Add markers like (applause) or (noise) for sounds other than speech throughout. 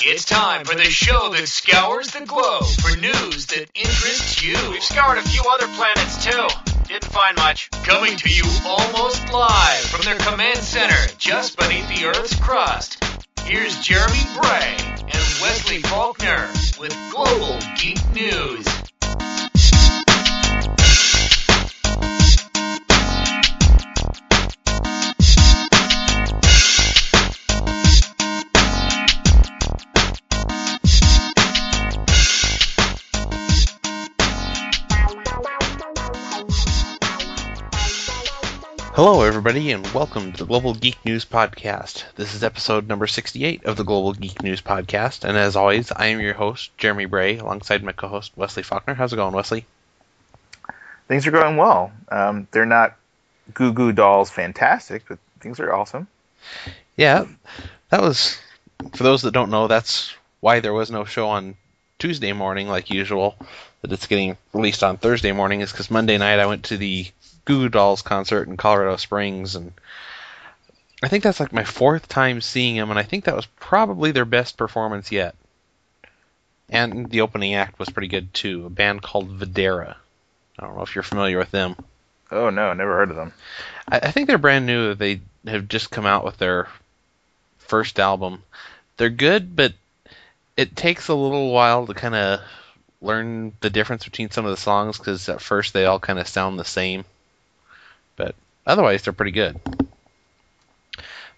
It's time for the show that scours the globe for news that interests you. We've scoured a few other planets too. Didn't find much. Coming to you almost live from their command center just beneath the Earth's crust. Here's Jeremy Bray and Wesley Faulkner with Global Geek News. Hello, everybody, and welcome to the Global Geek News Podcast. This is episode number 68 of the Global Geek News Podcast, and as always, I am your host, Jeremy Bray, alongside my co host, Wesley Faulkner. How's it going, Wesley? Things are going well. Um, they're not Goo Goo Dolls fantastic, but things are awesome. Yeah, that was, for those that don't know, that's why there was no show on Tuesday morning like usual, that it's getting released on Thursday morning, is because Monday night I went to the Goo Goo Dolls concert in Colorado Springs, and I think that's like my fourth time seeing them, and I think that was probably their best performance yet. And the opening act was pretty good too. A band called Vedera. I don't know if you're familiar with them. Oh no, never heard of them. I, I think they're brand new. They have just come out with their first album. They're good, but it takes a little while to kind of learn the difference between some of the songs because at first they all kind of sound the same. But otherwise, they're pretty good.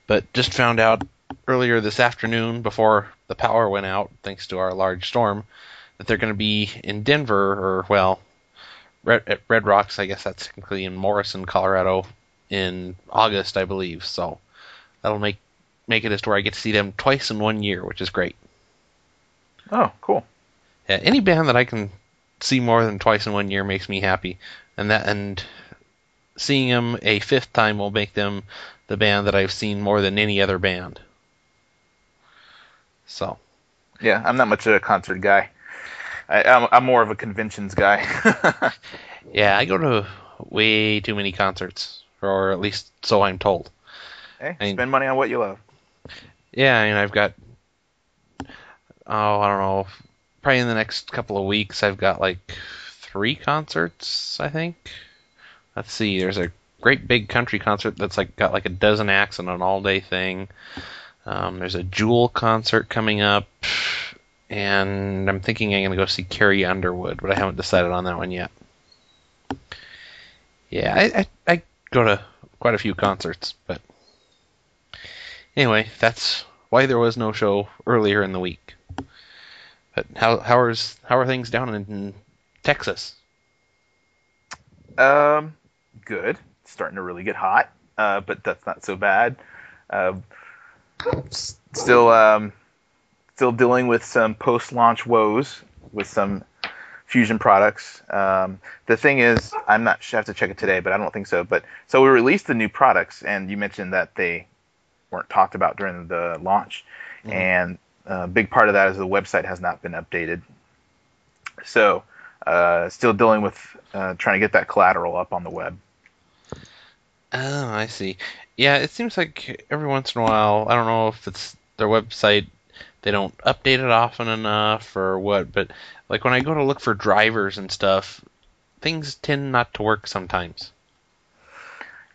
But just found out earlier this afternoon, before the power went out, thanks to our large storm, that they're going to be in Denver, or well, Red, at Red Rocks. I guess that's technically in Morrison, Colorado, in August, I believe. So that'll make make it as to where I get to see them twice in one year, which is great. Oh, cool. Yeah, any band that I can see more than twice in one year makes me happy, and that and seeing them a fifth time will make them the band that I've seen more than any other band. So, Yeah, I'm not much of a concert guy. I, I'm, I'm more of a conventions guy. (laughs) yeah, I go to way too many concerts, or at least so I'm told. hey, I mean- spend money on what you love. Yeah, I mean, I've got, oh, I don't know, probably in the next couple of weeks, I've got like three concerts, I think. Let's see, there's a great big country concert that's like got like a dozen acts and an all day thing. Um, there's a Jewel concert coming up, and I'm thinking I'm going to go see Carrie Underwood, but I haven't decided on that one yet. Yeah, I, I, I go to quite a few concerts, but anyway, that's why there was no show earlier in the week. But how how is how are things down in Texas? Um, good. It's starting to really get hot, uh, but that's not so bad. Uh, still, um, still dealing with some post-launch woes with some Fusion products. Um, the thing is, I'm not sure. I have to check it today, but I don't think so. But so we released the new products, and you mentioned that they weren't talked about during the launch, Mhm. and a big part of that is the website has not been updated. So, uh, still dealing with uh, trying to get that collateral up on the web. Oh, I see. Yeah, it seems like every once in a while, I don't know if it's their website, they don't update it often enough or what, but like when I go to look for drivers and stuff, things tend not to work sometimes.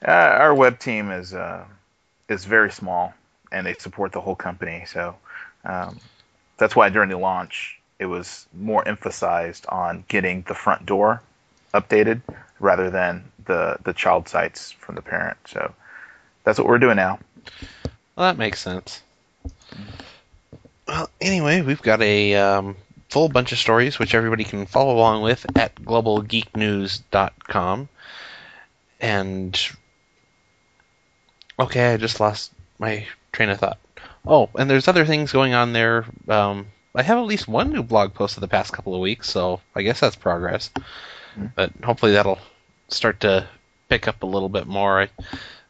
Uh, our web team is uh, is very small, and they support the whole company. So um, that's why during the launch, it was more emphasized on getting the front door updated rather than the the child sites from the parent. So that's what we're doing now. Well, that makes sense. Well, anyway, we've got a um, full bunch of stories which everybody can follow along with at globalgeeknews.com. And okay, I just lost my train of thought. Oh, and there's other things going on there. Um, I have at least one new blog post in the past couple of weeks, so I guess that's progress. Mm-hmm. But hopefully that'll start to pick up a little bit more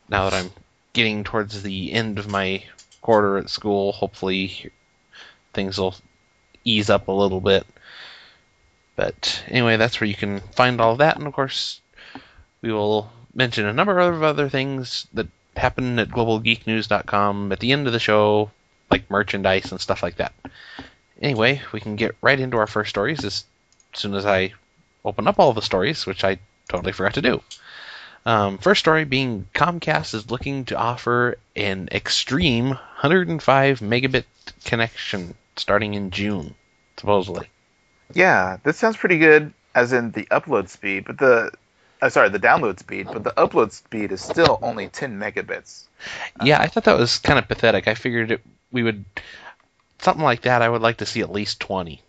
now that I'm getting towards the end of my quarter at school. Hopefully things will ease up a little bit. But anyway, that's where you can find all that, and of course, we will mention a number of other things that happen at globalgeeknews.com at the end of the show, like merchandise and stuff like that. Anyway, we can get right into our first stories as soon as I open up all the stories, which I totally forgot to do. Um, first story being Comcast is looking to offer an extreme 105 megabit connection starting in June, supposedly. Yeah, this sounds pretty good, as in the upload speed, but the uh, sorry, the download speed, but the upload speed is still only 10 megabits. Yeah, I thought that was kind of pathetic. I figured it, we would something like that. I would like to see at least 20.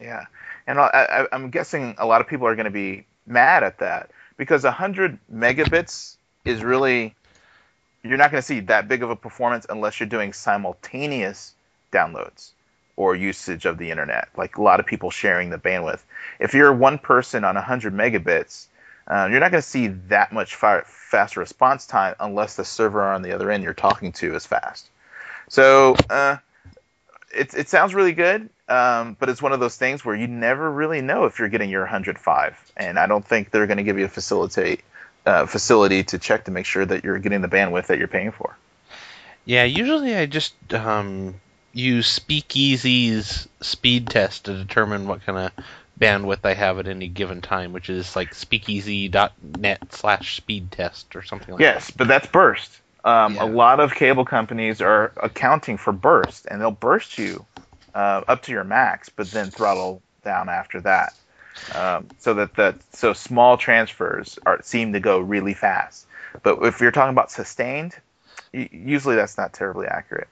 Yeah, and I, I'm guessing a lot of people are going to be mad at that because 100 megabits is really you're not going to see that big of a performance unless you're doing simultaneous downloads or usage of the internet like a lot of people sharing the bandwidth. If you're one person on 100 megabits uh, you're not going to see that much fa- faster response time unless the server on the other end you're talking to is fast. So uh, it, it sounds really good um, but it's one of those things where you never really know if you're getting your 105, and I don't think they're going to give you a facilitate uh, facility to check to make sure that you're getting the bandwidth that you're paying for. Yeah, usually I just um, use Speakeasy's speed test to determine what kind of bandwidth I have at any given time, which is like speakeasy.net slash speed test or something like yes, that. Yes, but that's burst. Um, Yeah. A lot of cable companies are accounting for burst, and they'll burst you uh, up to your max, but then throttle down after that. Um, so that the so small transfers are seem to go really fast. But if you're talking about sustained, usually that's not terribly accurate.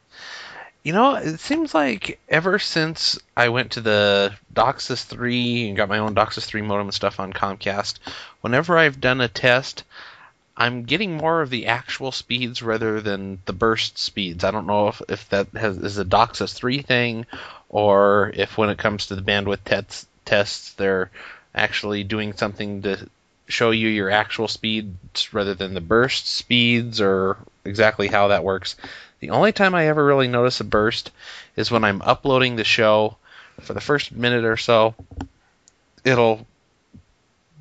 You know, it seems like ever since I went to the DOCSIS 3 and got my own DOCSIS 3 modem and stuff on Comcast, whenever I've done a test, I'm getting more of the actual speeds rather than the burst speeds. I don't know if, if that has, is a DOCSIS 3 thing or if when it comes to the bandwidth tests, tests they're actually doing something to show you your actual speeds rather than the burst speeds or exactly how that works. The only time I ever really notice a burst is when I'm uploading the show for the first minute or so. It'll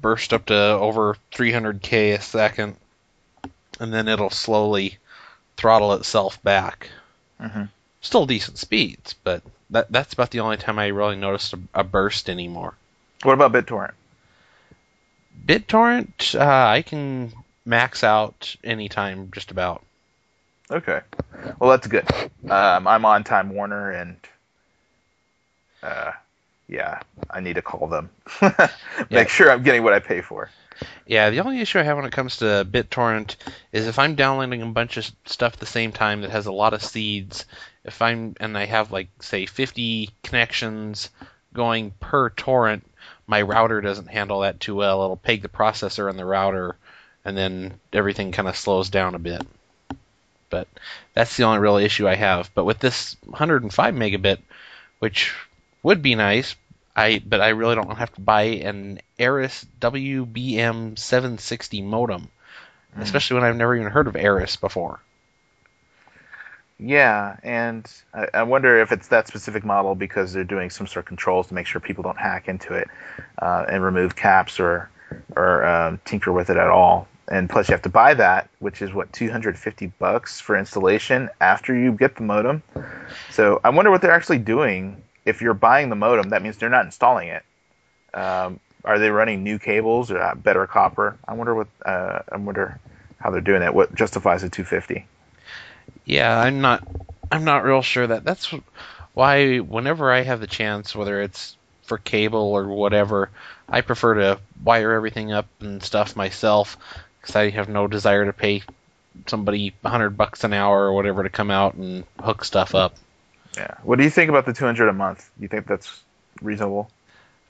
burst up to over 300k a second, and then it'll slowly throttle itself back. Mhm. Still decent speeds, but that that's about the only time I really noticed a, a burst anymore. What about BitTorrent? BitTorrent, uh, I can max out anytime, just about. Okay, well that's good. Um, I'm on Time Warner, and uh, yeah, I need to call them. (laughs) Make Yeah. sure I'm getting what I pay for. Yeah, the only issue I have when it comes to BitTorrent is if I'm downloading a bunch of stuff at the same time that has a lot of seeds, if I'm and I have like say 50 connections going per torrent, my router doesn't handle that too well. It'll peg the processor and the router and then everything kind of slows down a bit. But that's the only real issue I have. But with this 105 megabit, which would be nice, I but I really don't have to buy an Arris WBM 760 modem, especially when I've never even heard of Arris before. Yeah, and I, I wonder if it's that specific model because they're doing some sort of controls to make sure people don't hack into it uh, and remove caps or or um, tinker with it at all. And plus, you have to buy that, which is what 250 bucks for installation after you get the modem. So I wonder what they're actually doing. If you're buying the modem, that means they're not installing it. Um, are they running new cables or uh, better copper? I wonder what. Uh, I wonder how they're doing it. What justifies the 250? Yeah, I'm not I'm not real sure that that's why whenever I have the chance, whether it's for cable or whatever, I prefer to wire everything up and stuff myself because I have no desire to pay somebody a hundred bucks an hour or whatever to come out and hook stuff up. Yeah. What do you think about the 200 a month? You think that's reasonable?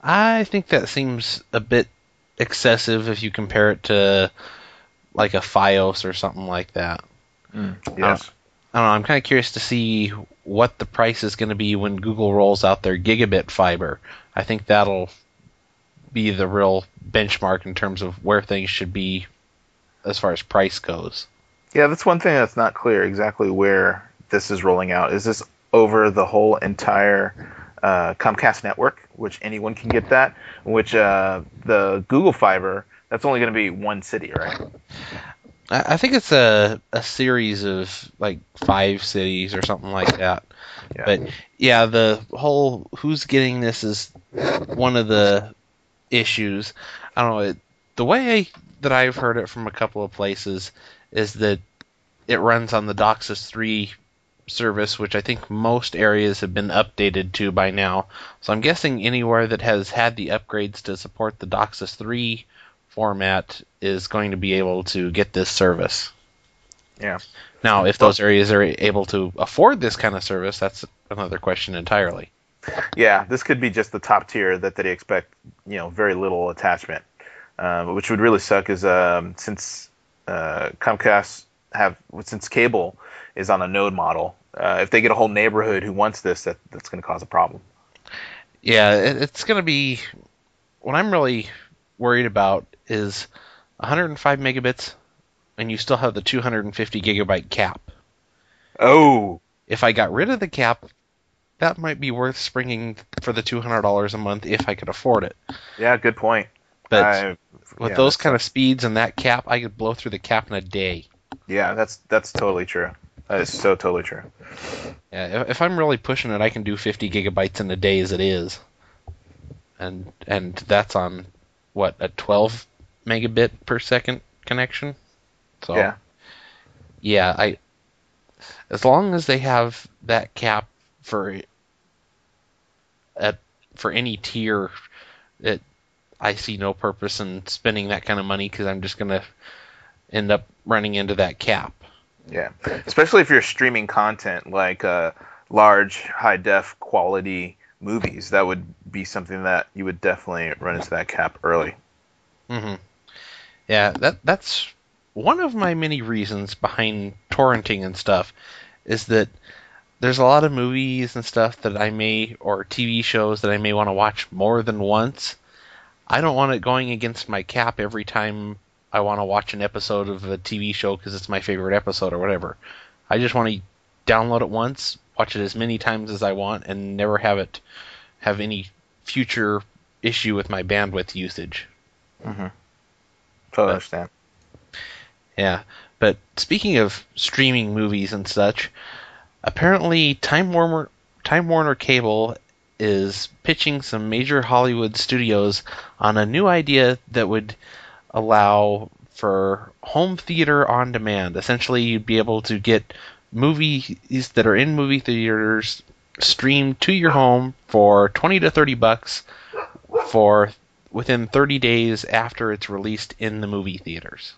I think that seems a bit excessive if you compare it to like a FiOS or something like that. Mm, yes. I don't know. I'm kind of curious to see what the price is going to be when Google rolls out their gigabit fiber. I think that'll be the real benchmark in terms of where things should be as far as price goes. Yeah, that's one thing that's not clear exactly where this is rolling out. Is this over the whole entire uh, Comcast network, which anyone can get that? Which uh, the Google Fiber, that's only going to be one city, right? I, I think it's a a series of like five cities or something like that. Yeah. But yeah, the whole who's getting this is one of the issues. I don't know. It, the way I, that I've heard it from a couple of places is that it runs on the DOCSIS 3 service, which I think most areas have been updated to by now. So I'm guessing anywhere that has had the upgrades to support the DOCSIS 3 format is going to be able to get this service. Yeah. Now, if those areas are able to afford this kind of service, that's another question entirely. Yeah, this could be just the top tier that they expect, you know, very little attachment. Um, which would really suck is um, since uh, Comcast have since cable is on a node model. Uh, if they get a whole neighborhood who wants this, that, that's going to cause a problem. Yeah, it's going to be. What I'm really worried about is 105 megabits, and you still have the 250 gigabyte cap. Oh, If I got rid of the cap, that might be worth springing for the $200 a month if I could afford it. yeah, good point. But I- with yeah, those kind of speeds and that cap, I could blow through the cap in a day. yeah, that's that's totally true. That is so totally true. Yeah, if, if I'm really pushing it, I can do 50 gigabytes in a day as it is, and and that's on what a 12 megabit per second connection. So Yeah. yeah, I as long as they have that cap for at for any tier, it I see no purpose in spending that kind of money because I'm just gonna end up running into that cap. Yeah, especially if you're streaming content like uh, large, high def quality movies, that would be something that you would definitely run into that cap early. Mm-hmm. Yeah, that that's one of my many reasons behind torrenting and stuff is that there's a lot of movies and stuff that I may or TV shows that I may want to watch more than once. I don't want it going against my cap every time I want to watch an episode of a TV show because it's my favorite episode or whatever. I just want to download it once, watch it as many times as I want, and never have it have any future issue with my bandwidth usage. Mm-hmm. Totally understand. Yeah, but speaking of streaming movies and such, apparently Time Warner Time Warner Cable is pitching some major Hollywood studios on a new idea that would allow for home theater on demand. Essentially, you'd be able to get movies that are in movie theaters streamed to your home for 20 to 30 bucks for within 30 days after it's released in the movie theaters.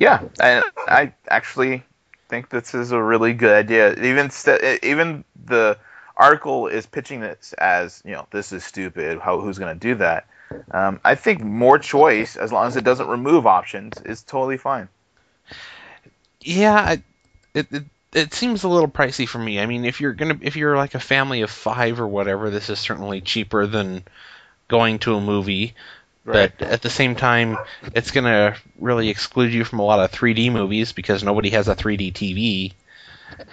Yeah, and I actually think this is a really good idea. Even st- even the article is pitching this as you know this is stupid. How who's going to do that? Um, I think more choice, as long as it doesn't remove options, is totally fine. Yeah, it, it it seems a little pricey for me. I mean, if you're gonna if you're like a family of five or whatever, this is certainly cheaper than going to a movie. But at the same time, it's gonna really exclude you from a lot of 3D movies because nobody has a 3D TV.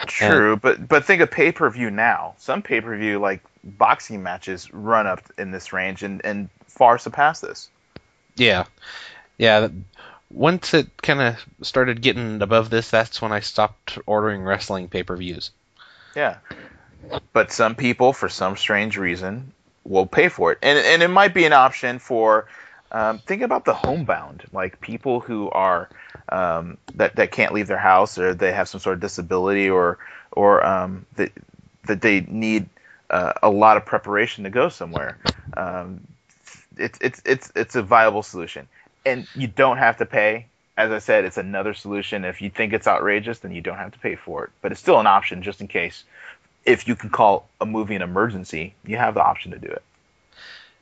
True, but but think of pay per view now. Some pay per view like boxing matches run up in this range and and far surpass this. Yeah, yeah. Once it kind of started getting above this, that's when I stopped ordering wrestling pay per views. Yeah. But some people, for some strange reason, will pay for it, and and it might be an option for. Um, think about the homebound, like people who are um, that that can't leave their house, or they have some sort of disability, or or um, that that they need uh, a lot of preparation to go somewhere. It's it's it's it's a viable solution, and you don't have to pay. As I said, it's another solution. If you think it's outrageous, then you don't have to pay for it. But it's still an option, just in case. If you can call a movie an emergency, you have the option to do it.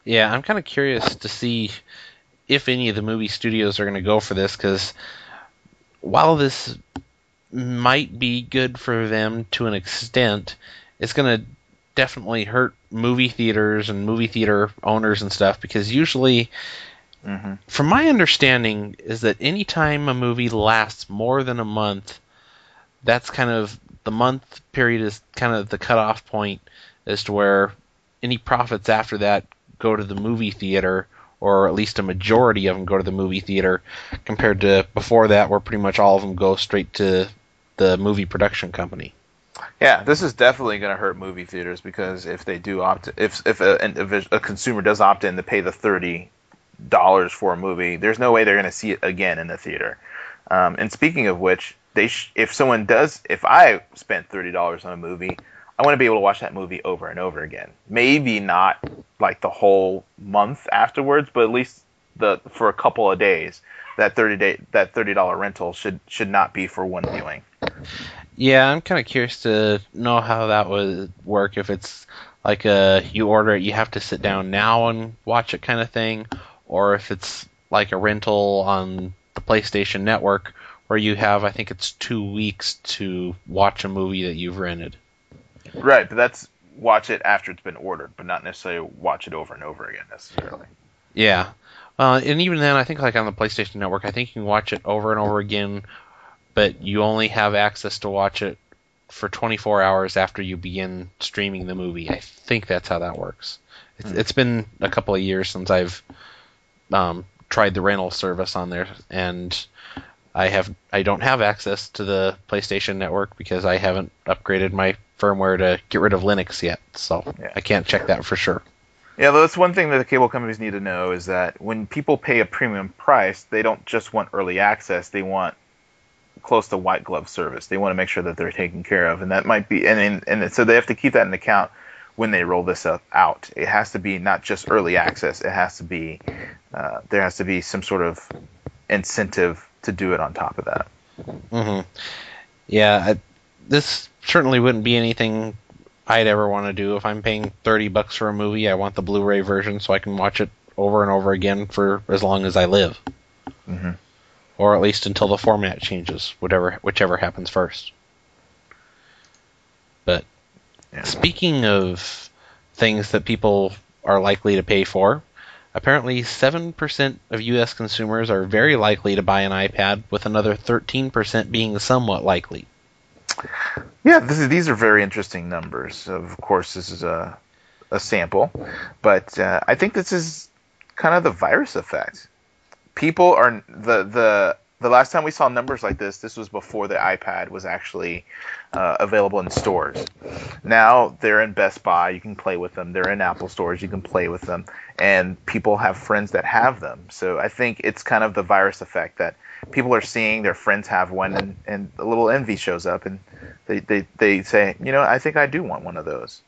Yeah, I'm kind of curious to see if any of the movie studios are going to go for this because while this might be good for them to an extent, it's going to definitely hurt movie theaters and movie theater owners and stuff because usually Mm-hmm. from my understanding is that anytime a movie lasts more than a month that's kind of the month period is kind of the cutoff point as to where any profits after that go to the movie theater or at least a majority of them go to the movie theater compared to before that where pretty much all of them go straight to the movie production company Yeah, this is definitely going to hurt movie theaters because if they do opt, if if a, if a consumer does opt in to pay the thirty dollars for a movie, there's no way they're going to see it again in the theater. Um, and speaking of which, they sh- if someone does, if I spent thirty dollars on a movie, I want to be able to watch that movie over and over again. Maybe not like the whole month afterwards, but at least the for a couple of days. That thirty day that thirty dollar rental should should not be for one viewing. Yeah, I'm kind of curious to know how that would work. If it's like a you order it, you have to sit down now and watch it kind of thing, or if it's like a rental on the PlayStation Network where you have, I think it's two weeks to watch a movie that you've rented. Right, but that's watch it after it's been ordered, but not necessarily watch it over and over again necessarily. Yeah. Uh, and even then, I think like on the PlayStation Network, I think you can watch it over and over again, but you only have access to watch it for 24 hours after you begin streaming the movie. I think that's how that works. It's, Hmm. it's been a couple of years since I've um, tried the rental service on there, and I have I don't have access to the PlayStation Network because I haven't upgraded my firmware to get rid of Linux yet, so Yeah. I can't check that for sure. Yeah, that's one thing that the cable companies need to know is that when people pay a premium price, they don't just want early access; they want close to white glove service. They want to make sure that they're taken care of, and that might be and and, and so they have to keep that in account when they roll this up, out. It has to be not just early access; it has to be uh, there has to be some sort of incentive to do it on top of that. hmm Yeah, I, this certainly wouldn't be anything I'd ever want to do. If I'm paying thirty bucks for a movie, I want the Blu-ray version so I can watch it over and over again for as long as I live, hmm or at least until the format changes, whatever whichever happens first. But Yeah. speaking of things that people are likely to pay for, apparently 7% of US consumers are very likely to buy an iPad, with another 13% being somewhat likely. Yeah, this is, these are very interesting numbers. Of course, this is a a sample, but uh, I think this is kind of the virus effect. People are the the the last time we saw numbers like this, this was before the iPad was actually uh, available in stores. Now they're in Best Buy, you can play with them. They're in Apple stores, you can play with them, and people have friends that have them. So I think it's kind of the virus effect that people are seeing their friends have one, and, and a little envy shows up, and they, they, they say, you know, I think I do want one of those.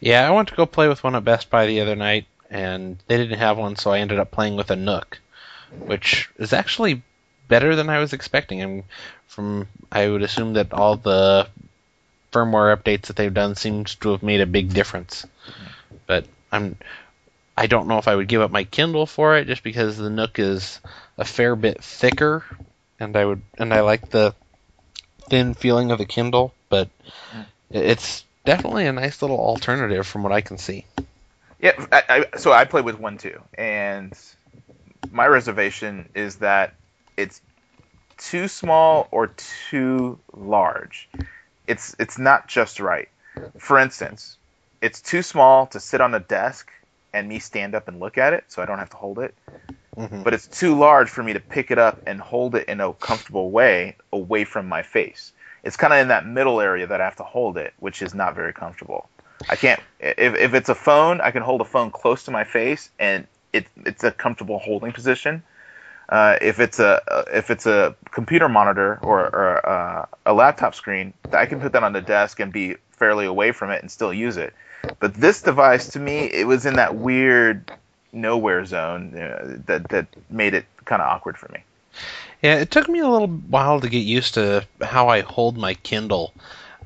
Yeah, I went to go play with one at Best Buy the other night, and they didn't have one, so I ended up playing with a Nook, which is actually better than I was expecting. And from I would assume that all the firmware updates that they've done seems to have made a big difference. But I'm I don't know if I would give up my Kindle for it, just because the Nook is a fair bit thicker, and I would and I like the thin feeling of the Kindle, but it's definitely a nice little alternative from what I can see. Yeah, I, I, so I played with one too, and my reservation is that it's too small or too large. It's it's not just right. For instance, it's too small to sit on a desk and me stand up and look at it, so I don't have to hold it. Mhm. But it's too large for me to pick it up and hold it in a comfortable way away from my face. It's kind of in that middle area that I have to hold it, which is not very comfortable. I can't. If, if it's a phone, I can hold a phone close to my face, and it, it's a comfortable holding position. Uh, if it's a if it's a computer monitor or, or uh, a laptop screen, I can put that on the desk and be fairly away from it and still use it. But this device, to me, it was in that weird nowhere zone uh, that that made it kind of awkward for me. Yeah, it took me a little while to get used to how I hold my Kindle.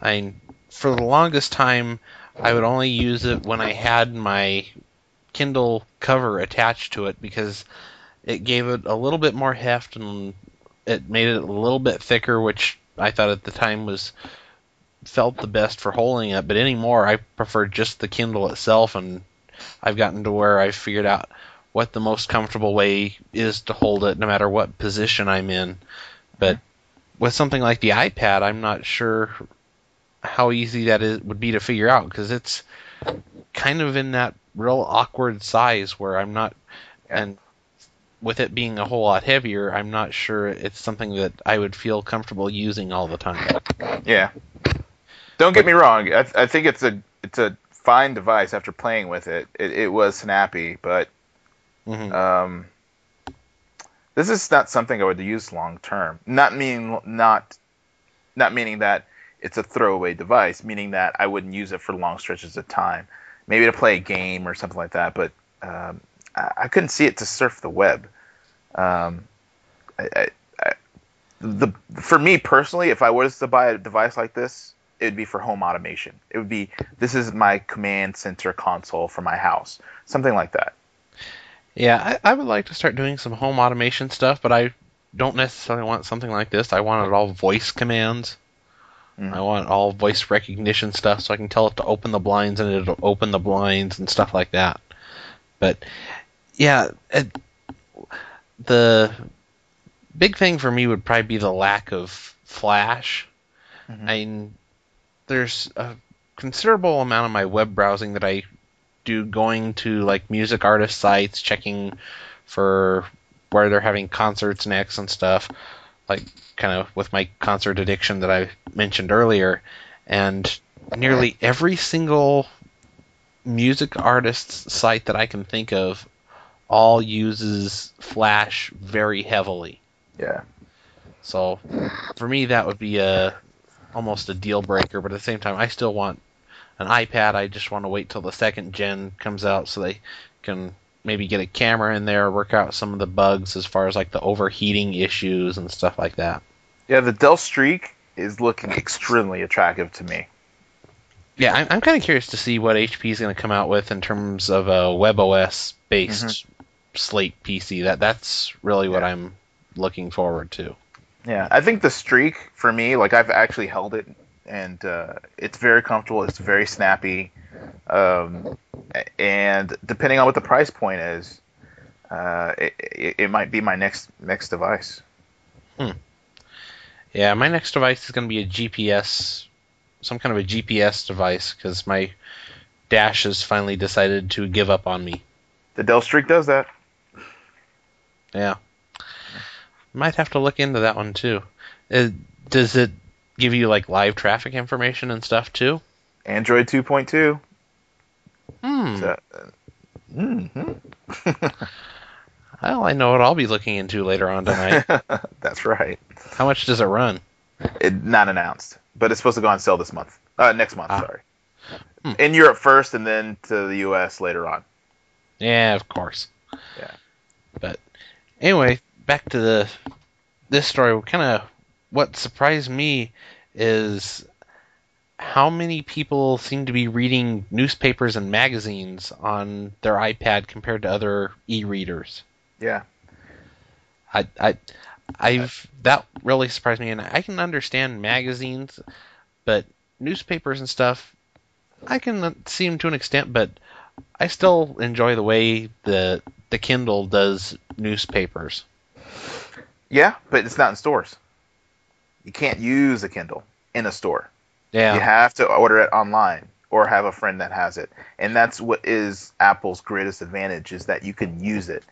I for the longest time I would only use it when I had my Kindle cover attached to it because it gave it a little bit more heft and it made it a little bit thicker, which I thought at the time was felt the best for holding it. But anymore, I prefer just the Kindle itself, and I've gotten to where I figured out what the most comfortable way is to hold it, no matter what position I'm in. But with something like the iPad, I'm not sure how easy that is would be to figure out because it's kind of in that real awkward size where I'm not and with it being a whole lot heavier, I'm not sure it's something that I would feel comfortable using all the time. Yeah. Don't get me wrong. I, I think it's a it's a fine device after playing with it. It, it was snappy, but Mhm. um, this is not something I would use long term. Not meaning not not meaning that it's a throwaway device, meaning that I wouldn't use it for long stretches of time. Maybe to play a game or something like that, but um, I, I couldn't see it to surf the web. Um, I, I, the for me personally, if I was to buy a device like this, it would be for home automation. It would be this is my command center console for my house, something like that. Yeah, I, I would like to start doing some home automation stuff, but I don't necessarily want something like this. I want it all voice commands. Mhm. I want all voice recognition stuff so I can tell it to open the blinds and it'll open the blinds and stuff like that. But yeah, it, the big thing for me would probably be the lack of flash. Mhm. I mean, there's a considerable amount of my web browsing that I do going to like music artist sites, checking for where they're having concerts next and stuff, like kind of with my concert addiction that I mentioned earlier. And nearly every single music artist's site that I can think of all uses Flash very heavily. Yeah. So for me, that would be a almost a deal breaker. But at the same time, I still want an iPad. I just want to wait till the second gen comes out so they can maybe get a camera in there, work out some of the bugs as far as like the overheating issues and stuff like that. Yeah, the Dell Streak is looking extremely attractive to me. Yeah, I'm, I'm kind of curious to see what HP is going to come out with in terms of a WebOS based mm-hmm. Slate PC. That that's really what I'm looking forward to. Yeah, I think the Streak for me, like I've actually held it, and uh, it's very comfortable. It's very snappy, um, and depending on what the price point is, uh, it, it, it might be my next next device. Hmm. Yeah, my next device is going to be a GPS, some kind of a GPS device, because my Dash has finally decided to give up on me. The Dell Streak does that. Yeah. Might have to look into that one too. Uh does it give you like live traffic information and stuff too? Android 2.2. Hmm. So, uh, mhm. (laughs) Well, I know what I'll be looking into later on tonight. (laughs) That's right. How much does it run? It not announced, but it's supposed to go on sale this month. Uh, next month, Ah. sorry. Hmm. In Europe first, and then to the U.S. later on. Yeah, of course. Yeah. But anyway, back to the this story. Kind of what surprised me is how many people seem to be reading newspapers and magazines on their iPad compared to other e-readers. Yeah. I, I, I've that really surprised me, and I can understand magazines, but newspapers and stuff, I can see them to an extent, but I still enjoy the way the the Kindle does newspapers. Yeah, but it's not in stores. You can't use a Kindle in a store. Yeah, You have to order it online or have a friend that has it. And that's what is Apple's greatest advantage is that you can use it.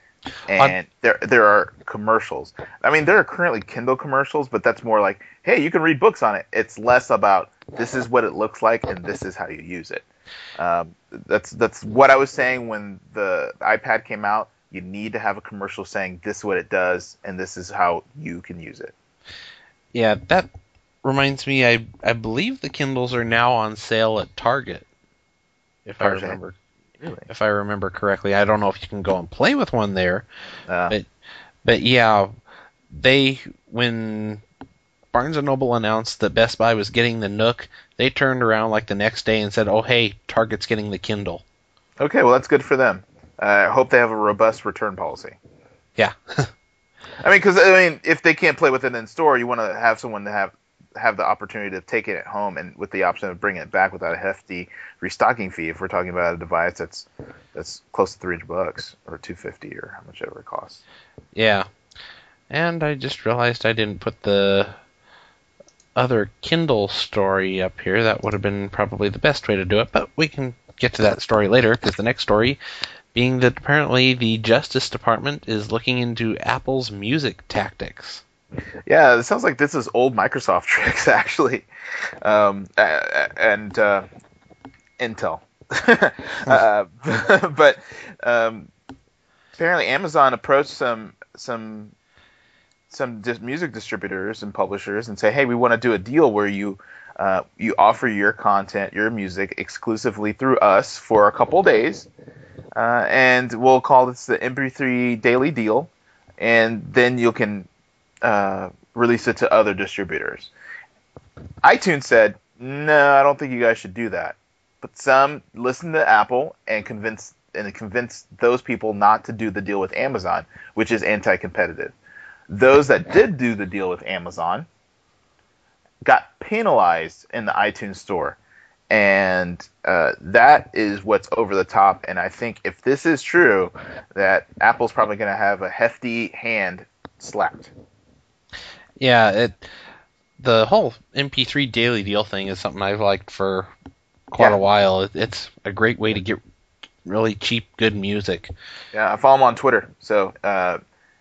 And there there are commercials. I mean, there are currently Kindle commercials, but that's more like, hey, you can read books on it. It's less about this is what it looks like and this is how you use it. Um, that's that's what I was saying when the iPad came out. You need to have a commercial saying this is what it does and this is how you can use it. Yeah. That reminds me. I I believe the Kindles are now on sale at Target. If I remember, Really? if I remember correctly, I don't know if you can go and play with one there. Uh, But- But yeah, they when Barnes and Noble announced that Best Buy was getting the Nook, they turned around like the next day and said, "Oh hey, Target's getting the Kindle." Okay, well that's good for them. Uh, I hope they have a robust return policy. Yeah. (laughs) I mean, because I mean, if they can't play with it in store, you want to have someone to have have the opportunity to take it at home and with the option of bringing it back without a hefty restocking fee. If we're talking about a device that's that's close to three hundred bucks or two fifty or how much ever it costs. Yeah. And I just realized I didn't put the other Kindle story up here. That would have been probably the best way to do it, but we can get to that story later because the next story being that apparently the Justice Department is looking into Apple's music tactics. Yeah, it sounds like this is old Microsoft (laughs) tricks, actually, um, and uh, Intel. (laughs) uh, (laughs) but um, apparently, Amazon approached some some some dis- music distributors and publishers and say, "Hey, we want to do a deal where you uh, you offer your content, your music exclusively through us for a couple days, uh, and we'll call this the MP3 Daily Deal, and then you can uh, release it to other distributors." iTunes said, "No, I don't think you guys should do that." But some listened to Apple and convinced and convinced those people not to do the deal with Amazon, which is anti-competitive. Those that did do the deal with Amazon got penalized in the iTunes store. And uh, that is what's over the top. And I think if this is true, that Apple's probably going to have a hefty hand slapped. Yeah, it the whole MP3 daily deal thing is something I've liked for quite Yeah. a while. It, it's a great way to get really cheap, good music. Yeah, I follow him on Twitter. So, uh,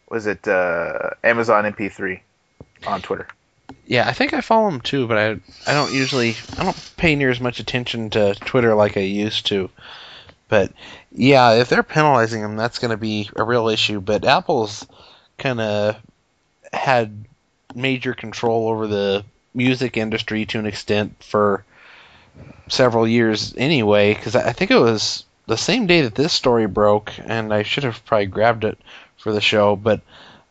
was it uh, Amazon MP3 on Twitter? Yeah, I think I follow him too, but I I don't usually I don't pay near as much attention to Twitter like I used to. But yeah, if they're penalizing him, that's going to be a real issue. But Apple's kind of had major control over the music industry to an extent for several years anyway. Because I I think it was the same day that this story broke, and I should have probably grabbed it for the show. But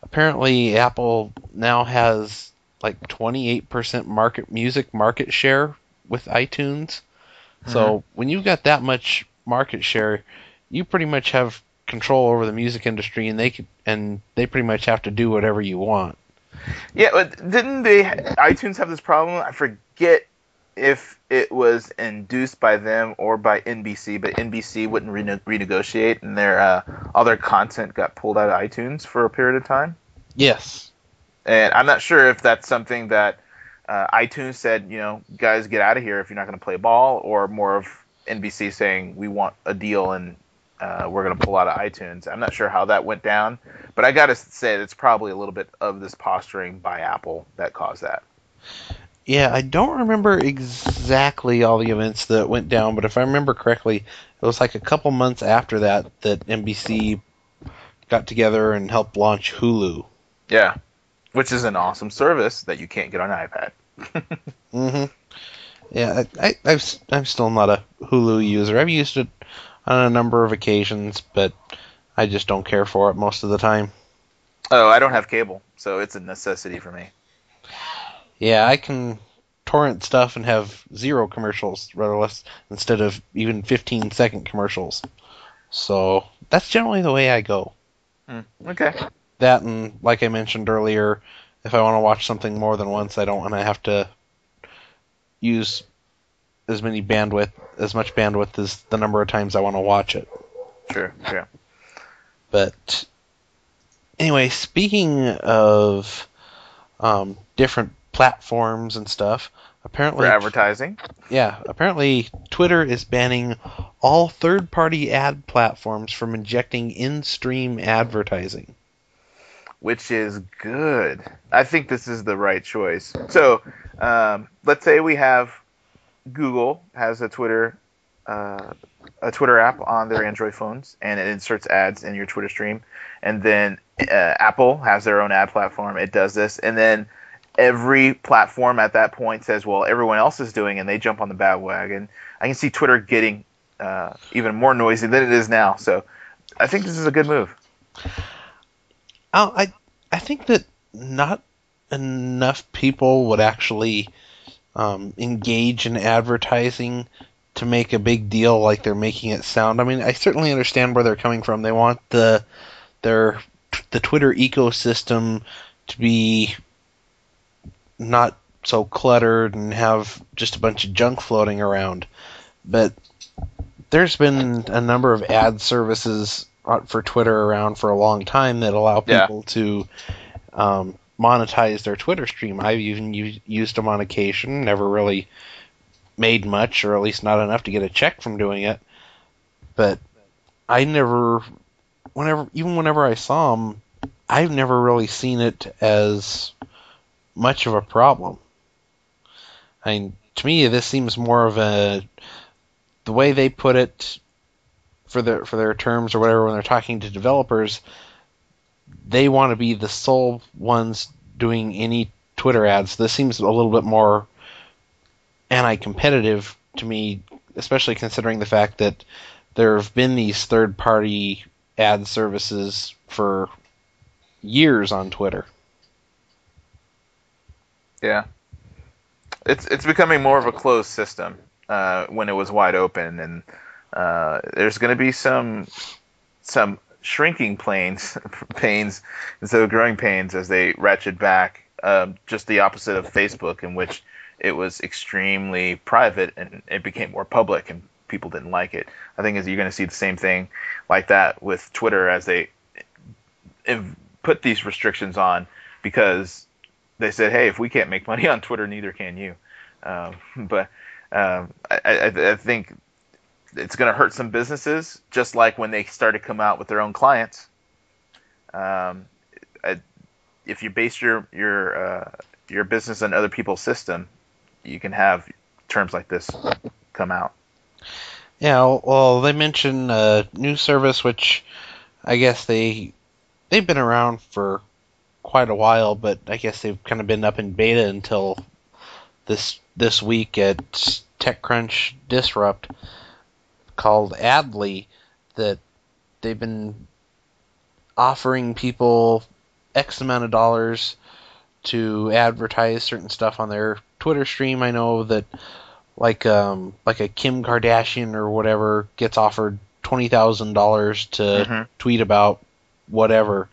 apparently, Apple now has like 28% market music market share with iTunes. So when you've got that much market share, you pretty much have control over the music industry, and they could, and they pretty much have to do whatever you want. Yeah, but didn't they iTunes have this problem? I forget if it was induced by them or by NBC, but NBC wouldn't rene- renegotiate, and their uh, all their content got pulled out of iTunes for a period of time. Yes. And I'm not sure if that's something that uh, iTunes said, you know, guys, get out of here if you're not going to play ball, or more of NBC saying we want a deal and uh, we're going to pull out of iTunes. I'm not sure how that went down, but I got to say it's probably a little bit of this posturing by Apple that caused that. Yeah, I don't remember exactly all the events that went down, but if I remember correctly, it was like a couple months after that that NBC got together and helped launch Hulu. Yeah, which is an awesome service that you can't get on iPad. (laughs) hmm Yeah, I, I, I'm still not a Hulu user. I've used it on a number of occasions, but I just don't care for it most of the time. Oh, I don't have cable, so it's a necessity for me. Yeah, I can torrent stuff and have zero commercials, rather less instead of even 15 second commercials. So that's generally the way I go. Hmm, Okay. That and like I mentioned earlier, if I want to watch something more than once, I don't want to have to use as many bandwidth, as much bandwidth as the number of times I want to watch it. Sure. Sure. But anyway, speaking of um, different platforms and stuff, apparently For advertising. Yeah, apparently Twitter is banning all third-party ad platforms from injecting in-stream advertising. Which is good. I think this is the right choice. So, um, let's say we have Google has a Twitter uh, a Twitter app on their Android phones, and it inserts ads in your Twitter stream. And then uh, Apple has their own ad platform. It does this, and then every platform at that point says, "Well, everyone else is doing," and they jump on the bandwagon. I can see Twitter getting uh, even more noisy than it is now. So, I think this is a good move. I I think that not enough people would actually um, engage in advertising to make a big deal like they're making it sound. I mean, I certainly understand where they're coming from. They want the their the Twitter ecosystem to be not so cluttered and have just a bunch of junk floating around. But there's been a number of ad services for Twitter around for a long time that allow Yeah. people to um, monetize their Twitter stream. I've even u- used them on occasion, never really made much, or at least not enough to get a check from doing it. But I never, whenever, even whenever I saw them, I've never really seen it as much of a problem. I mean, to me, this seems more of a the way they put it for their for their terms or whatever when they're talking to developers. They want to be the sole ones doing any Twitter ads. This seems a little bit more anti-competitive to me, especially considering the fact that there have been these third-party ad services for years on Twitter. Yeah, it's it's becoming more of a closed system uh, when it was wide open, and uh, there's going to be some some shrinking planes (laughs) pains instead of growing pains as they ratchet back. Um, just the opposite of Facebook, in which it was extremely private and it became more public, and people didn't like it. I think as you're going to see the same thing like that with Twitter as they put these restrictions on because they said, hey, if we can't make money on Twitter, neither can you. Um, (laughs) but um, I, I, I, think it's going to hurt some businesses, just like when they started to come out with their own clients. Um, if you base your your uh, your business on other people's system, you can have terms like this come out. Yeah, well, they mentioned a new service, which I guess they they've been around for quite a while, but I guess they've kind of been up in beta until this this week at TechCrunch Disrupt called Adly that they've been offering people X amount of dollars to advertise certain stuff on their Twitter stream. I know that like um like a Kim Kardashian or whatever gets offered twenty thousand dollars to mm-hmm. tweet about whatever.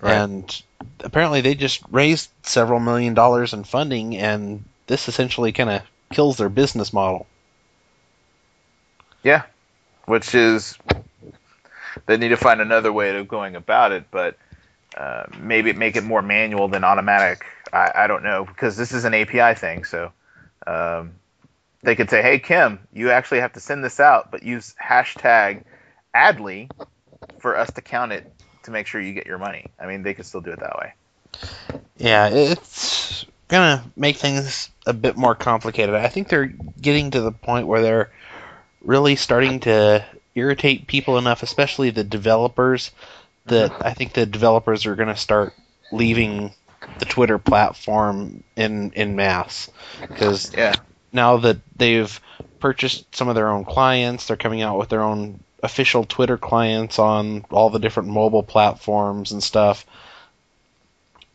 Right. And apparently they just raised several million dollars in funding and this essentially kind of kills their business model. Yeah, which is they need to find another way of going about it, but uh, maybe make it more manual than automatic. I, I, don't know because this is an API thing, so um, they could say, "Hey Kim, you actually have to send this out, but use hashtag Adly for us to count it to make sure you get your money." I mean, they could still do it that way. Yeah, it's gonna make things a bit more complicated. I think they're getting to the point where they're really starting to irritate people enough, especially the developers, that I think the developers are going to start leaving the Twitter platform in in mass because yeah. now that they've purchased some of their own clients, they're coming out with their own official Twitter clients on all the different mobile platforms and stuff.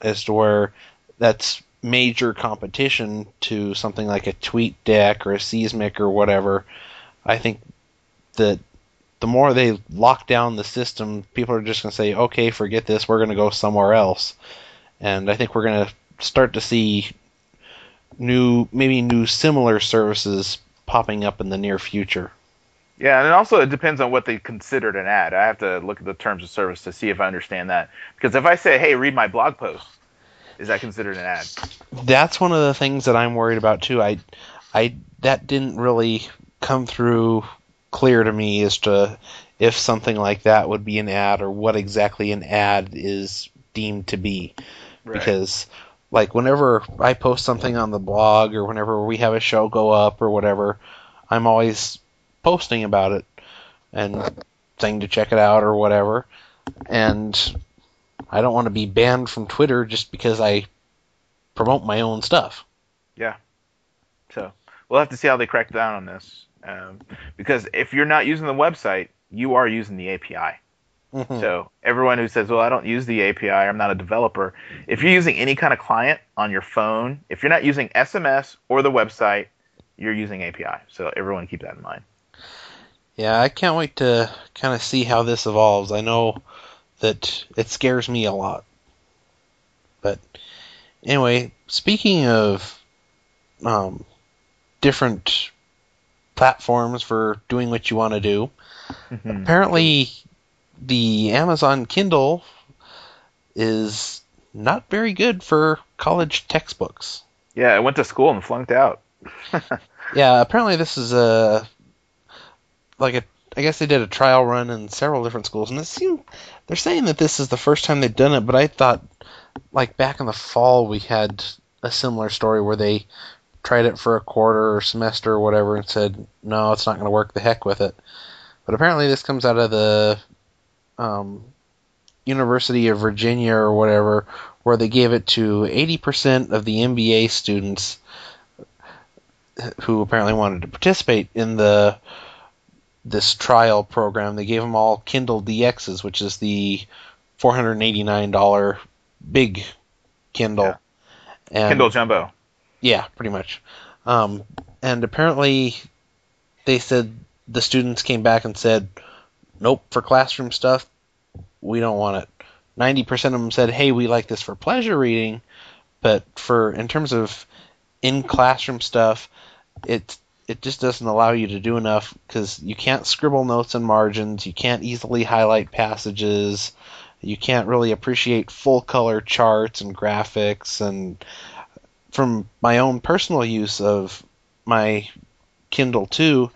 As to where that's major competition to something like a TweetDeck or a Seesmic or whatever, I think that the more they lock down the system, people are just going to say, okay, forget this, we're going to go somewhere else. And I think we're going to start to see new, maybe new similar services popping up in the near future. Yeah, and also it depends on what they considered an ad. I have to look at the terms of service to see if I understand that. Because if I say, "Hey, read my blog post," is that considered an ad? That's one of the things that I'm worried about too. I, I that didn't really come through clear to me as to if something like that would be an ad or what exactly an ad is deemed to be. Right. Because like whenever I post something on the blog or whenever we have a show go up or whatever, I'm always posting about it and saying to check it out or whatever. And I don't want to be banned from Twitter just because I promote my own stuff. Yeah. So we'll have to see how they crack down on this. Um, because if you're not using the website, you are using the API. Mm-hmm. So everyone who says, "Well, I don't use the API. I'm not a developer." If you're using any kind of client on your phone, if you're not using SMS or the website, you're using API. So everyone keep that in mind. Yeah, I can't wait to kind of see how this evolves. I know that it scares me a lot. But anyway, speaking of um, different platforms for doing what you want to do, mm-hmm. apparently the Amazon Kindle is not very good for college textbooks. Yeah, I went to school and flunked out. (laughs) yeah, apparently this is a like a I guess they did a trial run in several different schools, and it seemed they're saying that this is the first time they've done it. But I thought, like back in the fall, we had a similar story where they tried it for a quarter or semester or whatever and said, no, it's not going to work. The heck with it. But apparently, this comes out of the um, University of Virginia or whatever, where they gave it to 80% of the MBA students who apparently wanted to participate in the this trial program. They gave them all Kindle DXs, which is the $489 big Kindle. Yeah. And, Kindle Jumbo. Yeah, pretty much. Um, and apparently, they said the students came back and said, "Nope, for classroom stuff, we don't want it." Ninety percent of them said, "Hey, we like this for pleasure reading," but for in terms of in classroom stuff, it it just doesn't allow you to do enough because you can't scribble notes and margins, you can't easily highlight passages, you can't really appreciate full color charts and graphics and from my own personal use of my Kindle 2,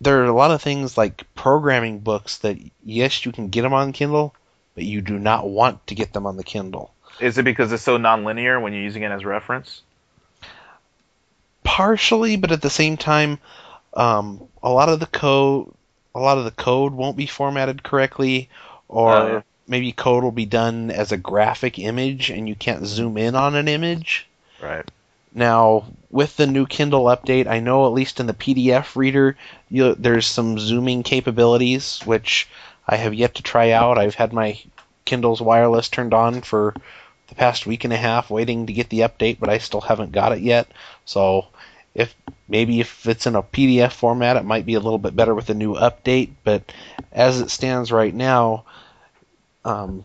there are a lot of things like programming books that, yes, you can get them on Kindle, but you do not want to get them on the Kindle. Is it because it's so nonlinear when you're using it as reference? Partially, but at the same time, um, a lot of the code, a lot of the code won't be formatted correctly, or yeah. Maybe code will be done as a graphic image and you can't zoom in on an image. Right. Now, with the new Kindle update, I know at least in the PDF reader, you, there's some zooming capabilities, which I have yet to try out. I've had my Kindle's wireless turned on for the past week and a half, waiting to get the update, but I still haven't got it yet. So, if maybe if it's in a PDF format, it might be a little bit better with the new update. But as it stands right now, um,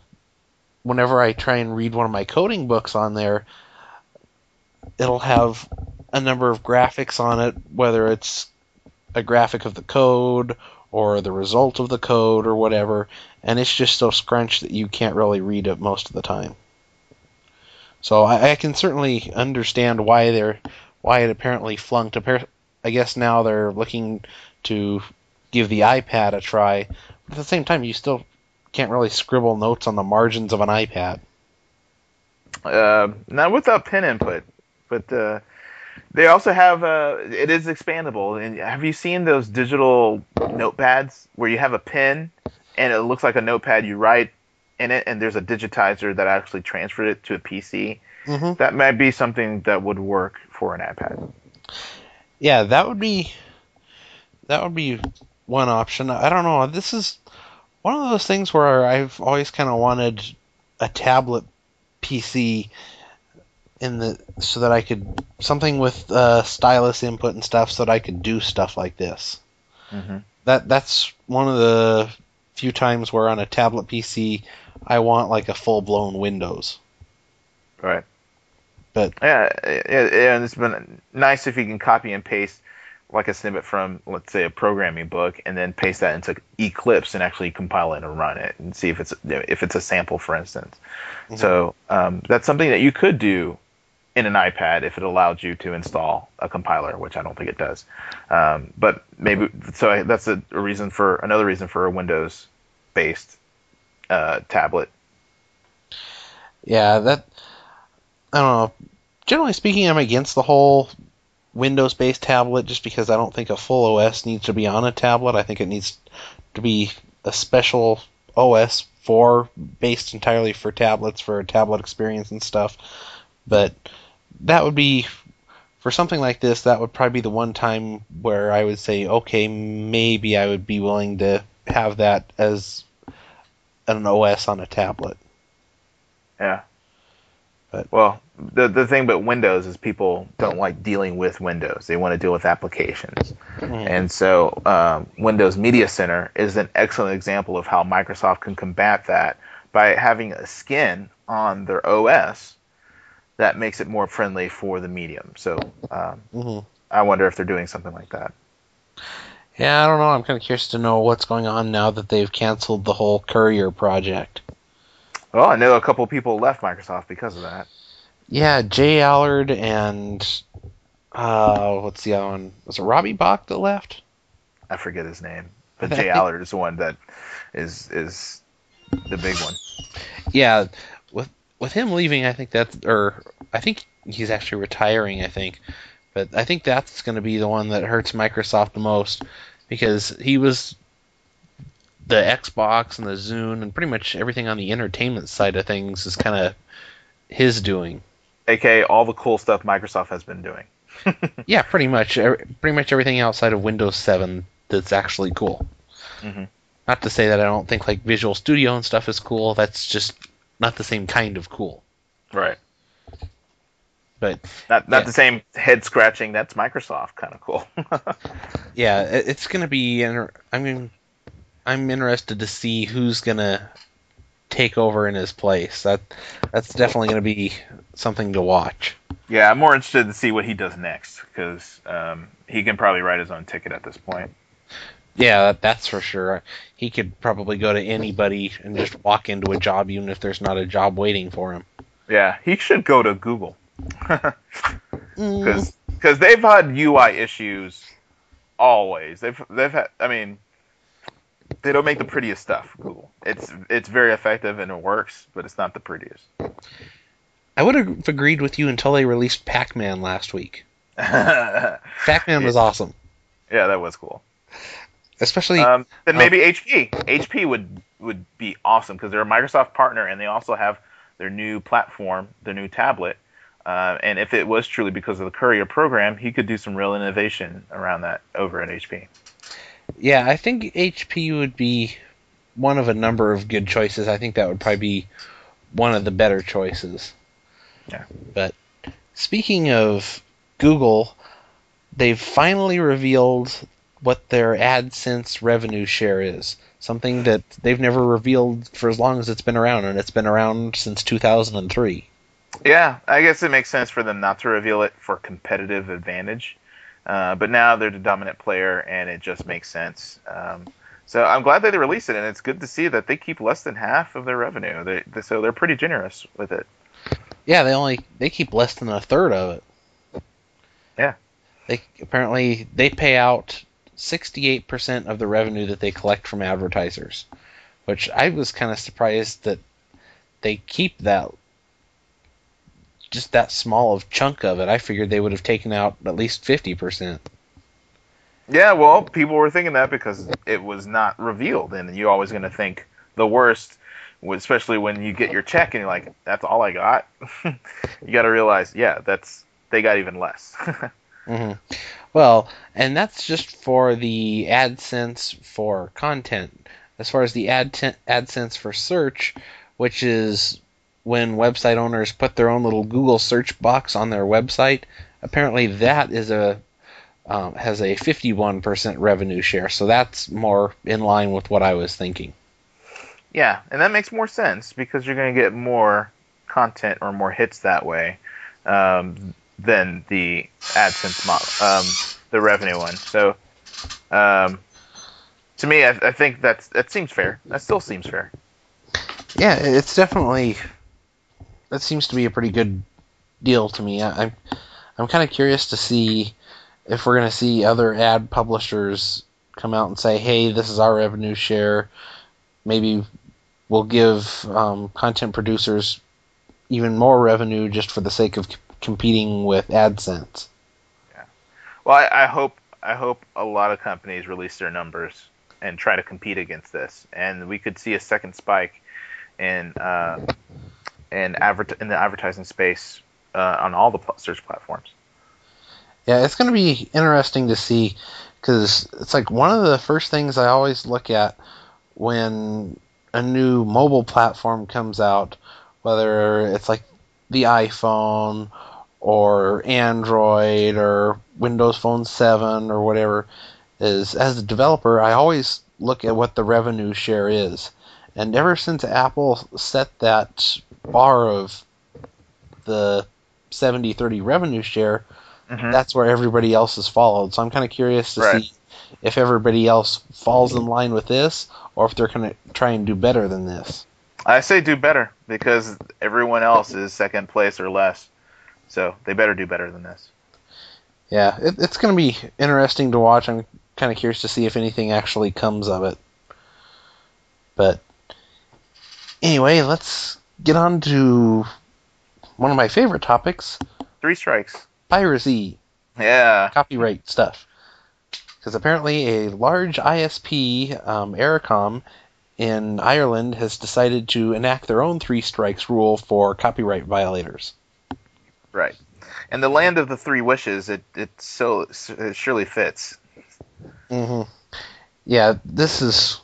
whenever I try and read one of my coding books on there, it'll have a number of graphics on it, whether it's a graphic of the code or the result of the code or whatever, and it's just so scrunched that you can't really read it most of the time. So I, I can certainly understand why they're why it apparently flunked. I guess now they're looking to give the iPad a try. But at the same time, you still can't really scribble notes on the margins of an iPad. Uh, not without pen input, but uh, they also have uh, it is expandable. And have you seen those digital notepads where you have a pen and it looks like a notepad? You write in it, and there's a digitizer that actually transferred it to a PC. Mm-hmm. That might be something that would work for an iPad. Yeah, that would be that would be one option. I don't know. This is one of those things where I've always kind of wanted a tablet PC in the so that I could something with uh, stylus input and stuff so that I could do stuff like this. Mm-hmm. That that's one of the few times where on a tablet PC I want like a full blown Windows. Right. But Yeah, yeah, yeah, and it's been nice if you can copy and paste like a snippet from, let's say, a programming book, and then paste that into Eclipse and actually compile it and run it and see if it's if it's a sample, for instance. So um, that's something that you could do in an iPad if it allowed you to install a compiler, which I don't think it does. Um, but maybe so I, that's a, a reason for another reason for a Windows-based uh, tablet. Yeah, that I don't know. Generally speaking, I'm against the whole Windows-based tablet just because I don't think a full OS needs to be on a tablet. I think it needs to be a special OS for based entirely for tablets for a tablet experience and stuff. But that would be for something like this. That would probably be the one time where I would say, okay, maybe I would be willing to have that as an OS on a tablet. Yeah. But- well, the the thing about Windows is people don't like dealing with Windows. They want to deal with applications, Mhm. and so um, Windows Media Center is an excellent example of how Microsoft can combat that by having a skin on their OS that makes it more friendly for the medium. So um, Mhm. I wonder if they're doing something like that. Yeah, I don't know. I'm kind of curious to know what's going on now that they've canceled the whole Courier project. Well, I know a couple people left Microsoft because of that. Yeah, J Allard and uh, what's the other one? Was it Robbie Bach that left? I forget his name, but J (laughs) Allard is the one that is is the big one. Yeah, with with him leaving, I think that's or I think he's actually retiring. I think, but I think that's going to be the one that hurts Microsoft the most because he was the Xbox and the Zune and pretty much everything on the entertainment side of things is kind of his doing. Aka all the cool stuff Microsoft has been doing. (laughs) Yeah, pretty much. Pretty much everything outside of Windows 7 that's actually cool. Mhm. Not to say that I don't think like Visual Studio and stuff is cool. That's just not the same kind of cool. Right. But Not not Yeah. the same head scratching. That's Microsoft kind of cool. (laughs) yeah, it's gonna be. Inter- I mean, I'm interested to see who's gonna take over in his place. That that's definitely gonna be something to watch. yeah, I'm more interested to see what he does next because um, he can probably write his own ticket at this point. Yeah, that's for sure. He could probably go to anybody and just walk into a job, even if there's not a job waiting for him. Yeah, he should go to Google (laughs) Mm, because they've had UI issues always. They've they've had. I mean, they don't make the prettiest stuff. Google. It's it's very effective and it works, but it's not the prettiest. I would have agreed with you until they released Pac-Man last week. (laughs) Pac-Man was awesome, Yeah, that was cool. especially Um, then Oh. maybe HP. HP would would be awesome because they're a Microsoft partner and they also have their new platform, their new tablet. Uh, and if it was truly because of the Courier program, he could do some real innovation around that over at HP. Yeah, I think HP would be one of a number of good choices. I think that would probably be one of the better choices. Yeah. But speaking of Google, they've finally revealed what their AdSense revenue share is. Something that they've never revealed for as long as it's been around, and it's been around since 2003. Yeah, I guess it makes sense for them not to reveal it for competitive advantage. Uh, but now they're the dominant player, and it just makes sense. Um, so I'm glad that they released it, and it's good to see that they keep less than half of their revenue. They, they, so they're pretty generous with it. Yeah, they only they keep less than a third of it. Yeah. They apparently they pay out 68% of the revenue that they collect from advertisers, which I was kind of surprised that they keep that just that small of chunk of it. I figured they would have taken out at least 50%. Yeah, well, people were thinking that because it was not revealed, and you're always going to think the worst, especially when you get your check and you're like, "That's all I got." (laughs) you got to realize, yeah, that's they got even less. (laughs) hmm Well, and that's just for the AdSense for content. As far as the ad AdSense for search, which is when website owners put their own little Google search box on their website, apparently that is a um, has a 51% revenue share. So that's more in line with what I was thinking. Yeah, and that makes more sense because you're going to get more content or more hits that way um, than the AdSense model, um, the revenue one. So, um, to me, I, I think that's that seems fair. That still seems fair. Yeah, it's definitely that seems to be a pretty good deal to me. I, I'm I'm kind of curious to see if we're going to see other ad publishers come out and say, "Hey, this is our revenue share." Maybe we'll give um, content producers even more revenue just for the sake of c- competing with AdSense. Yeah. Well, I, I hope I hope a lot of companies release their numbers and try to compete against this, and we could see a second spike in uh, in advert in the advertising space uh, on all the search platforms. Yeah, it's going to be interesting to see because it's like one of the first things I always look at when a new mobile platform comes out, whether it's like the iPhone or Android or Windows Phone 7 or whatever, is as a developer, I always look at what the revenue share is. And ever since Apple set that bar of the 70 30 revenue share, Mhm. that's where everybody else has followed. So I'm kind of curious to Right. see if everybody else falls in line with this or if they're going to try and do better than this. I say do better because everyone else is second place or less, so they better do better than this. Yeah, it, it's going to be interesting to watch. I'm kind of curious to see if anything actually comes of it. But anyway, let's get on to one of my favorite topics Three strikes. piracy, Yeah. copyright stuff. Because apparently a large ISP, um, Eircom, in Ireland has decided to enact their own three strikes rule for copyright violators. Right. And the land of the three wishes, it it so it surely fits. Mm-hmm. Yeah, this is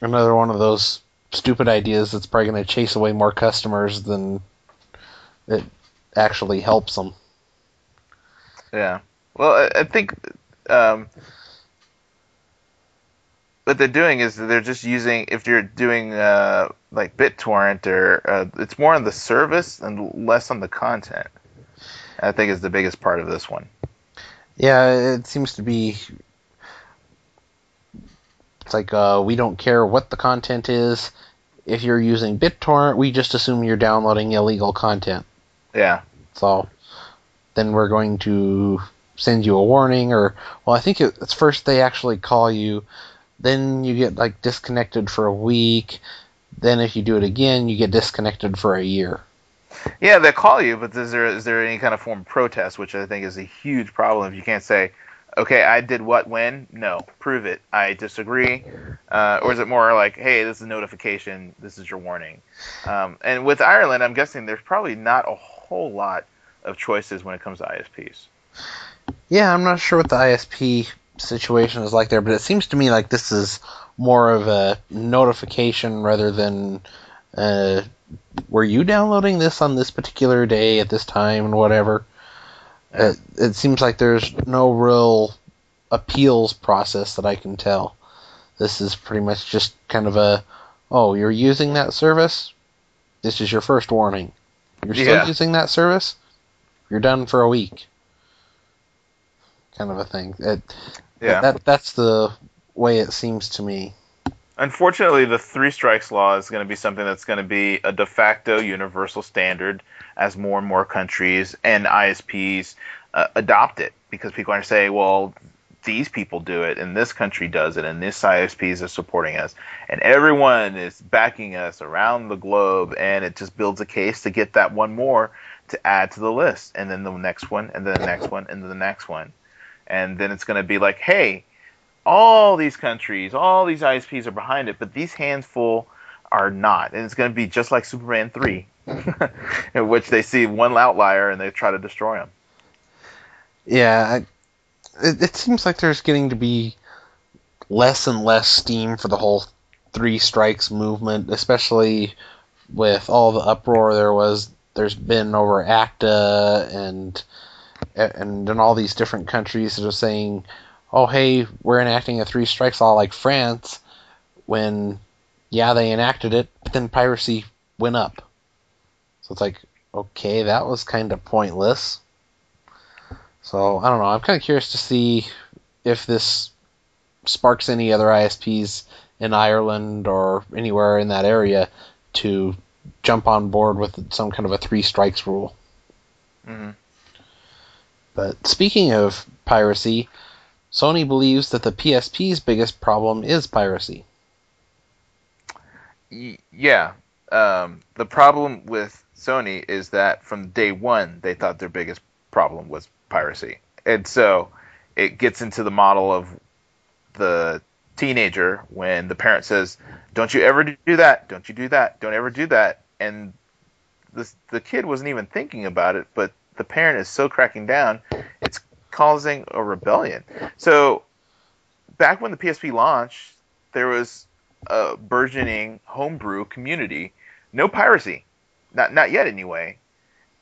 another one of those stupid ideas that's probably going to chase away more customers than it actually helps them. Yeah. Well, I, I think um, what they're doing is they're just using if you're doing uh, like BitTorrent or uh, it's more on the service and less on the content. I think is the biggest part of this one. Yeah, it seems to be. It's like uh, we don't care what the content is. If you're using BitTorrent, we just assume you're downloading illegal content. Yeah. So then we're going to send you a warning, or well, I think it's first they actually call you, then you get like disconnected for a week. Then if you do it again, you get disconnected for a year. Yeah, they call you, but is there is there any kind of form of protest, which I think is a huge problem if you can't say, okay, I did what when? No, prove it. I disagree. Uh, or is it more like, hey, this is a notification. This is your warning. Um, and with Ireland, I'm guessing there's probably not a whole lot of choices when it comes to ISPs. Yeah, I'm not sure what the ISP situation is like there, but it seems to me like this is more of a notification rather than uh, were you downloading this on this particular day at this time and whatever. It, it seems like there's no real appeals process that I can tell. This is pretty much just kind of a, oh, you're using that service? This is your first warning. You're still Yeah. using that service? You're done for a week. Kind of a thing. It, Yeah. That that's the way it seems to me. Unfortunately, the three strikes law is going to be something that's going to be a de facto universal standard as more and more countries and ISPs uh, adopt it because people are going to say, well, these people do it and this country does it and this ISPs is supporting us and everyone is backing us around the globe and it just builds a case to get that one more to add to the list and then the next one and then the next one and then the next one and then it's going to be like hey all these countries, all these ISPs are behind it, but these handful are not. And it's going to be just like Superman 3, (laughs) in which they see one outlier and they try to destroy him. Yeah, I, it, it seems like there's getting to be less and less steam for the whole three strikes movement, especially with all the uproar there was. There's been over ACTA and and in all these different countries that are saying, "Oh, hey, we're enacting a three strikes law like France," when yeah, they enacted it, but then piracy went up. So it's like, okay, that was kind of pointless. So I don't know. I'm kind of curious to see if this sparks any other ISPs in Ireland or anywhere in that area to jump on board with some kind of a three strikes rule. Mhm. But speaking of piracy, Sony believes that the PSP's biggest problem is piracy. Yeah. Um, the problem with Sony is that from day one, they thought their biggest problem was piracy. And so it gets into the model of the teenager when the parent says, Don't you ever do that. Don't you do that. Don't ever do that. And the, the kid wasn't even thinking about it, but the parent is so cracking down, it's causing a rebellion. So back when the PSP launched, there was a burgeoning homebrew community. No piracy, not not yet anyway.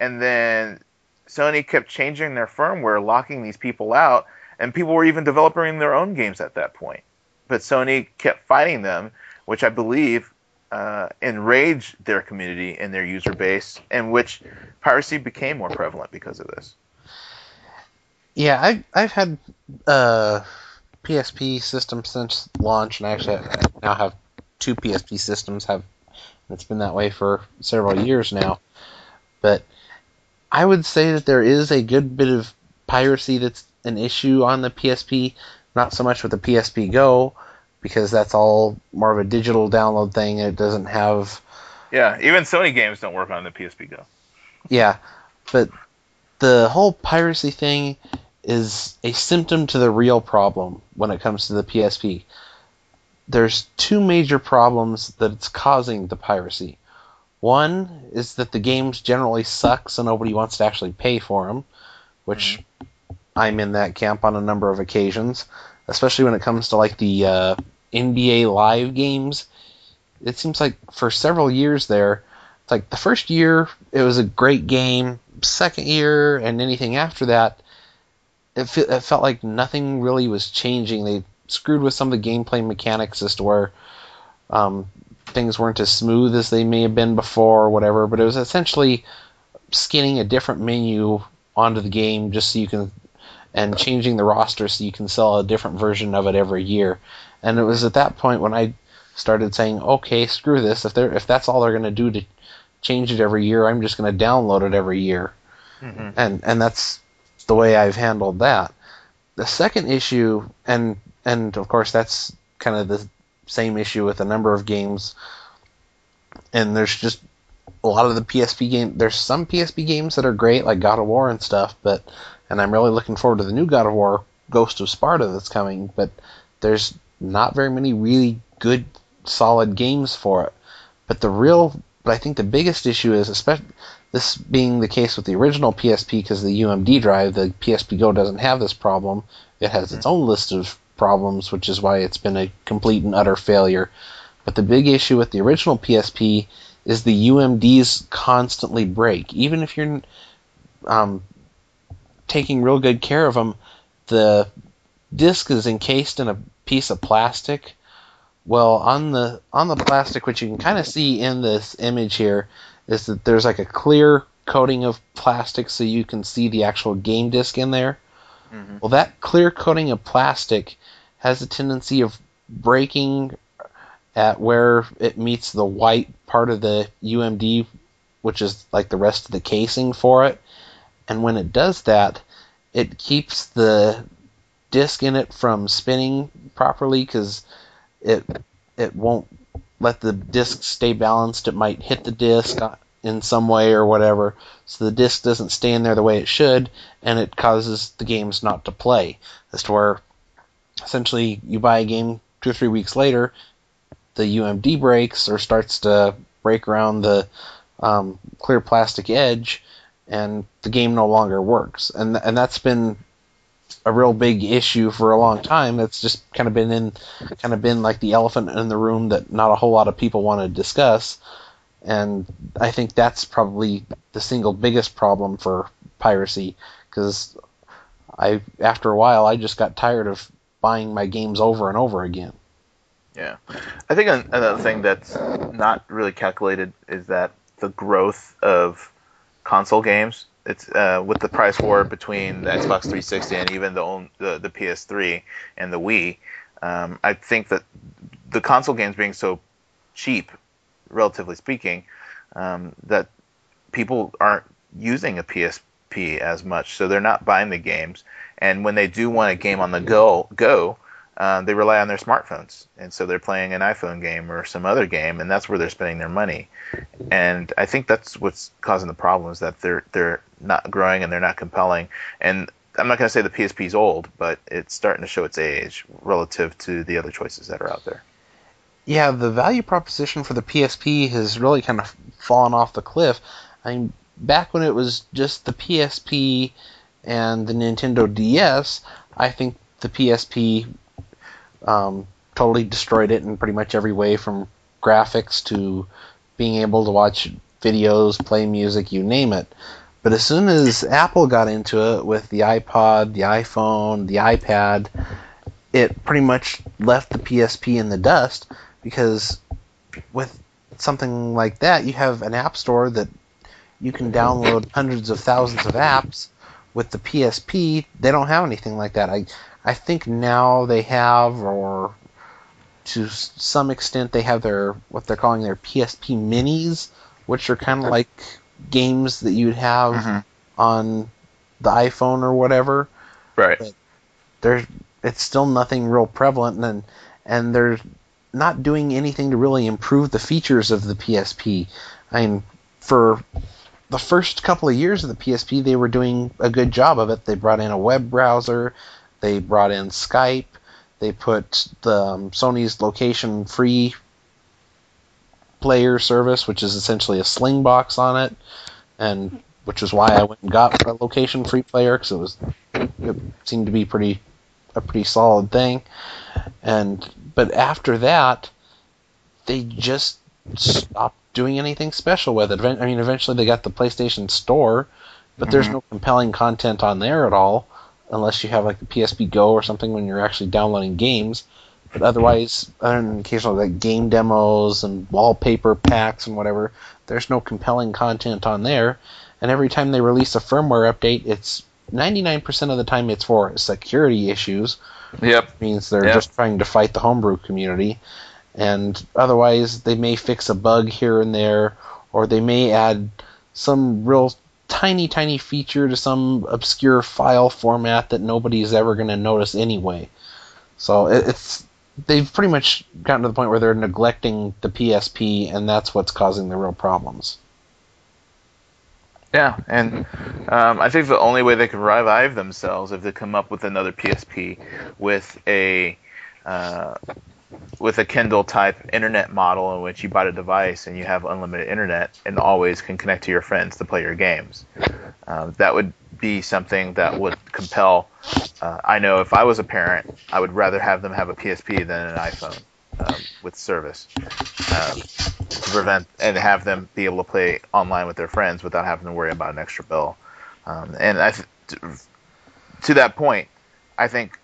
And then Sony kept changing their firmware, locking these people out, and people were even developing their own games at that point. But Sony kept fighting them, which I believe uh, enraged their community and their user base, in which piracy became more prevalent because of this. Yeah, I I've had uh, PSP system since launch, and I actually have, now have two PSP systems. Have it's been that way for several years now, but I would say that there is a good bit of piracy that's an issue on the PSP. Not so much with the PSP Go, because that's all more of a digital download thing. It doesn't have Yeah, even Sony games don't work on the PSP Go. Yeah, but the whole piracy thing is a symptom to the real problem when it comes to the PSP. There's two major problems that it's causing the piracy. One is that the games generally suck, so nobody wants to actually pay for them, which I'm in that camp on a number of occasions, especially when it comes to like the uh, NBA Live games. It seems like for several years there, it's like the first year it was a great game, second year and anything after that, it, fe- it felt like nothing really was changing. They screwed with some of the gameplay mechanics as to where um, things weren't as smooth as they may have been before or whatever, but it was essentially skinning a different menu onto the game just so you can and changing the roster so you can sell a different version of it every year. And it was at that point when I started saying, okay, screw this. If they're if that's all they're going to do to change it every year, I'm just going to download it every year. Mhm. And and that's the way I've handled that. The second issue, and and of course that's kind of the same issue with a number of games. And there's just a lot of the PSP game. There's some PSP games that are great, like God of War and stuff. But and I'm really looking forward to the new God of War, Ghost of Sparta, that's coming. But there's not very many really good, solid games for it. But the real, but I think the biggest issue is, especially this being the case with the original PSP, because the UMD drive, the PSP Go doesn't have this problem. It has its own list of problems, which is why it's been a complete and utter failure. But the big issue with the original PSP is the UMDs constantly break. Even if you're um, taking real good care of them, the disc is encased in a piece of plastic. Well, on the on the plastic, which you can kind of see in this image here, is that there's like a clear coating of plastic, so you can see the actual game disc in there. Mhm. Well, that clear coating of plastic has a tendency of breaking at where it meets the white part of the UMD, which is like the rest of the casing for it. And when it does that, it keeps the disc in it from spinning properly because it it won't let the disc stay balanced. It might hit the disc in some way or whatever, so the disc doesn't stay in there the way it should, and it causes the games not to play. As to where essentially you buy a game two or three weeks later, the UMD breaks or starts to break around the um, clear plastic edge, and the game no longer works. And and that's been a real big issue for a long time. It's just kind of been in, kind of been like the elephant in the room that not a whole lot of people want to discuss. And I think that's probably the single biggest problem for piracy, because I after a while I just got tired of buying my games over and over again. Yeah, I think another thing that's not really calculated is that the growth of console games. It's uh, with the price war between the Xbox 360 and even the the, the PS3 and the Wii. Um, I think that the console games being so cheap, relatively speaking, um, that people aren't using a PSP as much, so they're not buying the games. And when they do want a game on the go, go, uh, they rely on their smartphones, and so they're playing an iPhone game or some other game, and that's where they're spending their money. And I think that's what's causing the problems that they're they're not growing and they're not compelling. And I'm not going to say the PSP is old, but it's starting to show its age relative to the other choices that are out there. Yeah, the value proposition for the PSP has really kind of fallen off the cliff. I mean, back when it was just the PSP and the Nintendo DS, I think the PSP um, totally destroyed it in pretty much every way from graphics to being able to watch videos, play music, you name it. But as soon as Apple got into it with the iPod, the iPhone, the iPad, it pretty much left the PSP in the dust because with something like that, you have an app store that you can download hundreds of thousands of apps. With the PSP, they don't have anything like that. I I think now they have, or to some extent, they have their what they're calling their PSP minis, which are kind of like games that you'd have Mhm. on the iPhone or whatever Right. there's it's still nothing real prevalent and and they're not doing anything to really improve the features of the PSP. I mean, for the first couple of years of the PSP, they were doing a good job of it. They brought in a web browser, they brought in Skype, they put the um, Sony's location free player service, which is essentially a sling box on it, and which is why I went and got a location free player because it was it seemed to be pretty a pretty solid thing. And but after that, they just stopped doing anything special with it. I mean, eventually they got the PlayStation Store, but there's Mhm. no compelling content on there at all, unless you have like the PSP Go or something when you're actually downloading games. But otherwise, other than occasional like game demos and wallpaper packs and whatever, there's no compelling content on there. And every time they release a firmware update, it's 99% of the time it's for security issues, Yep. means they're Yeah. just trying to fight the homebrew community. And otherwise, they may fix a bug here and there, or they may add some real tiny, tiny feature to some obscure file format that nobody's ever going to notice anyway. So it's they've pretty much gotten to the point where they're neglecting the PSP, and that's what's causing the real problems. Yeah, and um, I think the only way they can revive themselves if they come up with another PSP with a uh, with a Kindle type internet model in which you buy a device and you have unlimited internet and always can connect to your friends to play your games. Um, that would be something that would compel. Uh, I know if I was a parent, I would rather have them have a PSP than an iPhone um, with service um, to prevent and have them be able to play online with their friends without having to worry about an extra bill. Um, and I, to that point, I think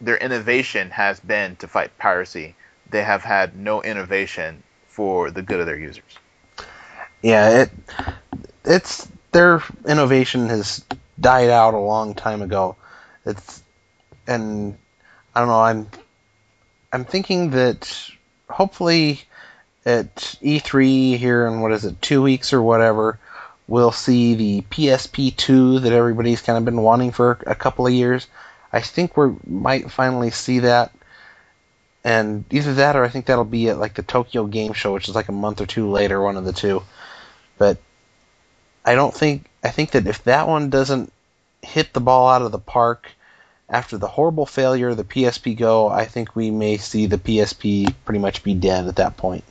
their innovation has been to fight piracy. They have had no innovation for the good of their users. Yeah, it it's their innovation has died out a long time ago. It's and I don't know. I'm I'm thinking that hopefully at E3 here in what is it two weeks or whatever, we'll see the PSP two that everybody's kind of been wanting for a couple of years. I think we might finally see that. And either that or I think that'll be at like the Tokyo Game Show, which is like a month or two later, one of the two. But I don't think I think that if that one doesn't hit the ball out of the park after the horrible failure of the PSP Go, I think we may see the PSP pretty much be dead at that point.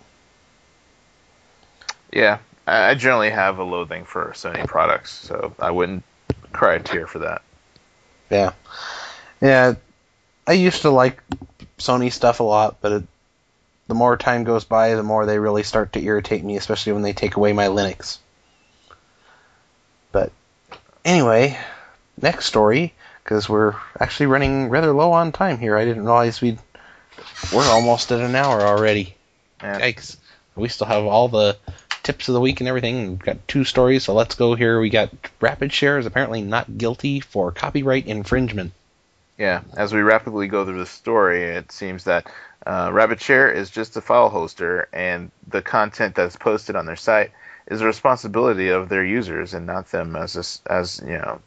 Yeah, I generally have a loathing for Sony products, so I wouldn't cry a tear for that. Yeah, yeah. I used to like Sony stuff a lot, but it, the more time goes by, the more they really start to irritate me, especially when they take away my Linux. But anyway, next story, because we're actually running rather low on time here. I didn't realize we'd we're almost at an hour already. Yeah. Yikes! We still have all the tips of the week and everything. We've got two stories, so let's go here. We got Rapid Share is apparently not guilty for copyright infringement. Yeah, as we rapidly go through the story, it seems that uh, RapidShare is just a file hoster, and the content that's posted on their site is the responsibility of their users and not them as a as you know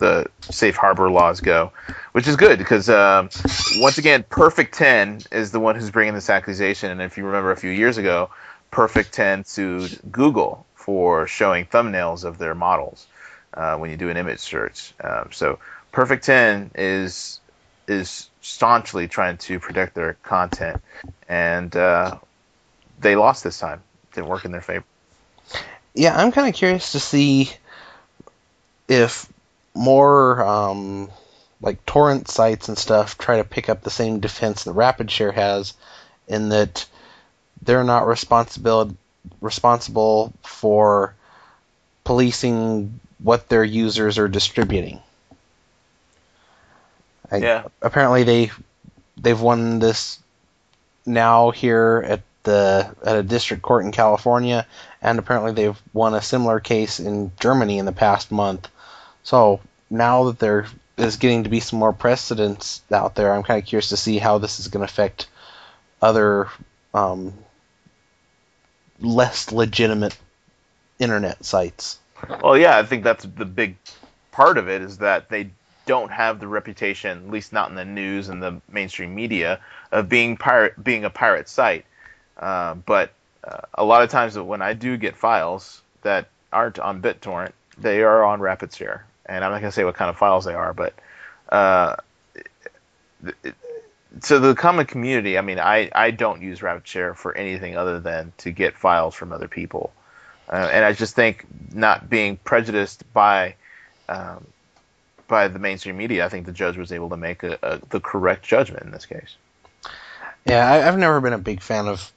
the safe harbor laws go, which is good because um, once again, Perfect Ten is the one who's bringing this accusation, and if you remember a few years ago, Perfect Ten sued Google for showing thumbnails of their models uh, when you do an image search. Um, so Perfect Ten is is staunchly trying to protect their content, and uh, they lost this time. Didn't work in their favor. Yeah, I'm kind of curious to see if more um, like torrent sites and stuff try to pick up the same defense that RapidShare has, in that they're not responsible responsible for policing what their users are distributing. I, Yeah. Apparently they they've won this now here at the at a district court in California, and apparently they've won a similar case in Germany in the past month. So now that there is getting to be some more precedents out there, I'm kind of curious to see how this is going to affect other um, less legitimate internet sites. Well, yeah, I think that's the big part of it is that they don't have the reputation, at least not in the news and the mainstream media, of being pirate being a pirate site. Uh, but uh, a lot of times when I do get files that aren't on BitTorrent, they are on RapidShare, and I'm not going to say what kind of files they are, but uh, so the common community, I mean, I, I don't use RapidShare for anything other than to get files from other people, uh, and I just think not being prejudiced by um, by the mainstream media, I think the judge was able to make a, a, the correct judgment in this case. Yeah, I, I've never been a big fan of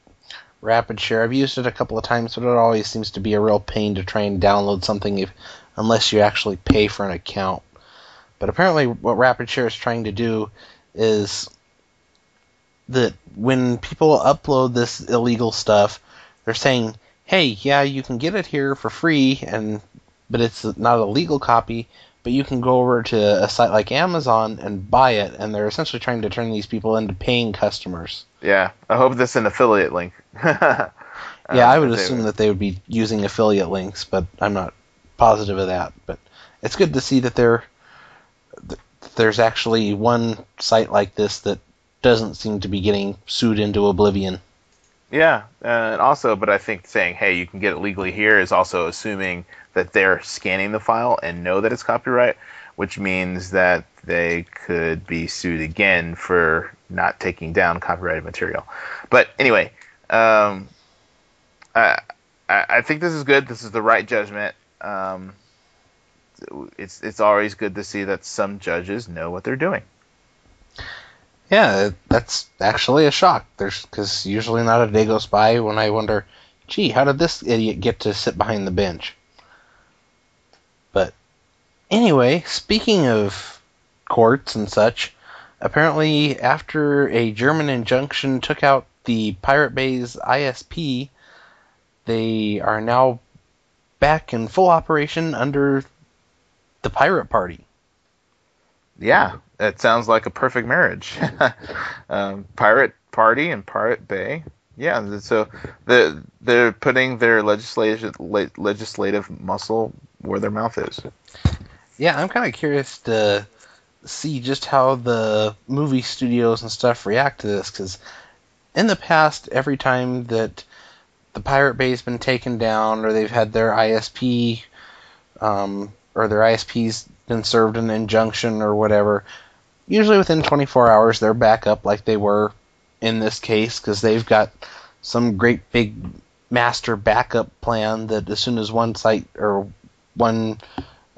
RapidShare. I've used it a couple of times, but it always seems to be a real pain to try and download something if, unless you actually pay for an account. But apparently, what RapidShare is trying to do is that when people upload this illegal stuff, they're saying, "Hey, yeah, you can get it here for free, and but it's not a legal copy. But you can go over to a site like Amazon and buy it." And they're essentially trying to turn these people into paying customers. Yeah, I hope that's an affiliate link. (laughs) yeah, I uh, would assume that they would be using affiliate links, but I'm not positive of that. But it's good to see that there there's actually one site like this that doesn't seem to be getting sued into oblivion. Yeah, and also, but I think saying, "Hey, you can get it legally here," is also assuming that they're scanning the file and know that it's copyright, which means that they could be sued again for not taking down copyrighted material. But anyway, um, I, I think this is good. This is the right judgment. Um, it's it's always good to see that some judges know what they're doing. Yeah, that's actually a shock. There's because usually not a day goes by when I wonder, gee, how did this idiot get to sit behind the bench? But anyway, speaking of courts and such, apparently after a German injunction took out the Pirate Bay's ISP, they are now back in full operation under the Pirate Party. Yeah, that sounds like a perfect marriage. (laughs) um, Pirate Party and Pirate Bay. Yeah, so the they're putting their legislative legislative muscle where their mouth is. Yeah, I'm kind of curious to see just how the movie studios and stuff react to this because in the past, every time that the Pirate Bay's been taken down or they've had their ISP um, or their ISP's been served an injunction or whatever, usually within 24 hours they're back up like they were in this case because they've got some great big master backup plan that as soon as one site or one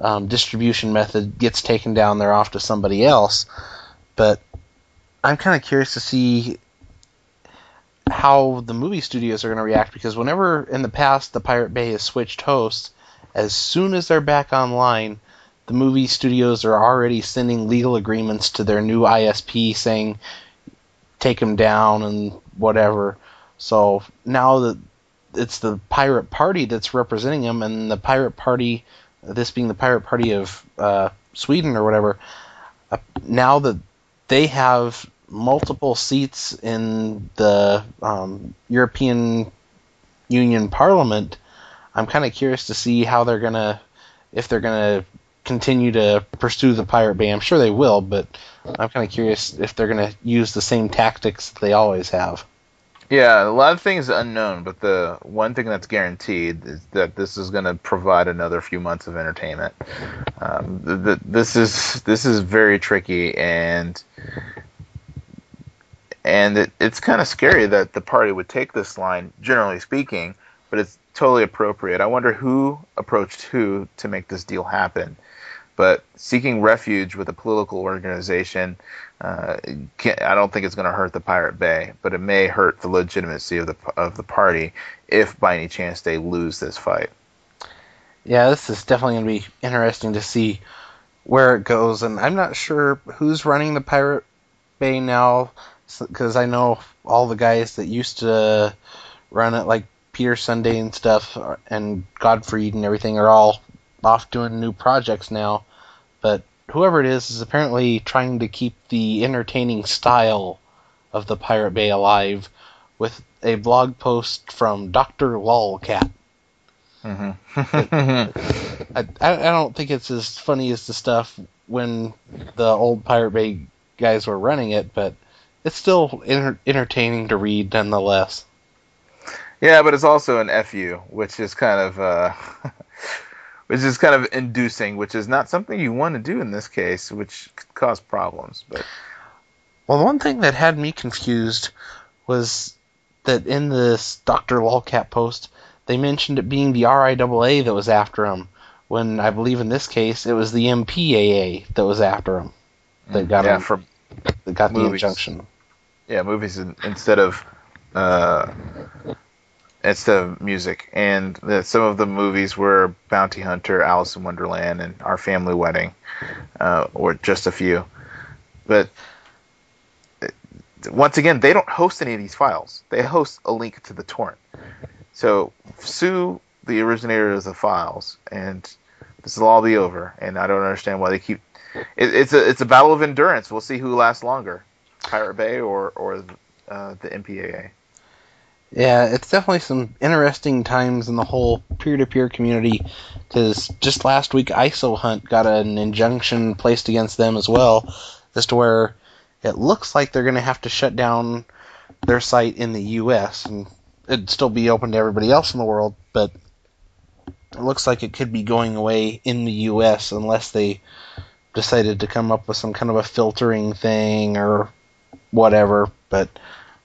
um, distribution method gets taken down, they're off to somebody else. But I'm kind of curious to see how the movie studios are going to react because whenever in the past the Pirate Bay has switched hosts, as soon as they're back online, the movie studios are already sending legal agreements to their new ISP saying take them down and whatever. So now that it's the pirate party that's representing them, and the pirate party, this being the pirate party of uh, Sweden or whatever, uh, now that they have multiple seats in the um, European Union Parliament, I'm kind of curious to see how they're gonna, if they're gonna continue to pursue the Pirate Bay. I'm sure they will, but I'm kind of curious if they're gonna use the same tactics they always have. Yeah, a lot of things unknown, but the one thing that's guaranteed is that this is going to provide another few months of entertainment. Um, the, the, this is this is very tricky, and and it, it's kind of scary that the party would take this line, generally speaking, but it's totally appropriate. I wonder who approached who to make this deal happen. But seeking refuge with a political organization, uh, I don't think it's going to hurt the Pirate Bay, but it may hurt the legitimacy of the of the party if by any chance they lose this fight. Yeah, this is definitely going to be interesting to see where it goes, and I'm not sure who's running the Pirate Bay now because I know all the guys that used to run it, like Peter Sunde and stuff, and Gottfrid and everything, are all off doing new projects now. But whoever it is is apparently trying to keep the entertaining style of the Pirate Bay alive with a blog post from Dr. Lolcat. Mm-hmm. I I don't think it's as funny as the stuff when the old Pirate Bay guys were running it, but it's still enter- entertaining to read nonetheless. yeah, but it's also an FU, which is kind of uh, (laughs) which is kind of inducing, which is not something you want to do in this case, which could cause problems. But Well, the one thing that had me confused was that in this Dr. Lolcat post, they mentioned it being the RIAA that was after him, when I believe in this case it was the MPAA that was after him that got yeah, him, that got the injunction. Yeah movies in, instead of uh, instead of music, and the, some of the movies were Bounty Hunter, Alice in Wonderland, and Our Family Wedding, uh, or just a few. But uh, once again, they don't host any of these files. They host a link to the torrent. So sue the originator of the files, and this will all be over. And I don't understand why they keep. It, it's a it's a battle of endurance. We'll see who lasts longer, Pirate Bay or or uh, the MPAA. Yeah, it's definitely some interesting times in the whole peer-to-peer community. Because just last week, ISO Hunt got an injunction placed against them as well, as to where it looks like they're going to have to shut down their site in the U.S. and it'd still be open to everybody else in the world, but it looks like it could be going away in the U.S. unless they decided to come up with some kind of a filtering thing or whatever. But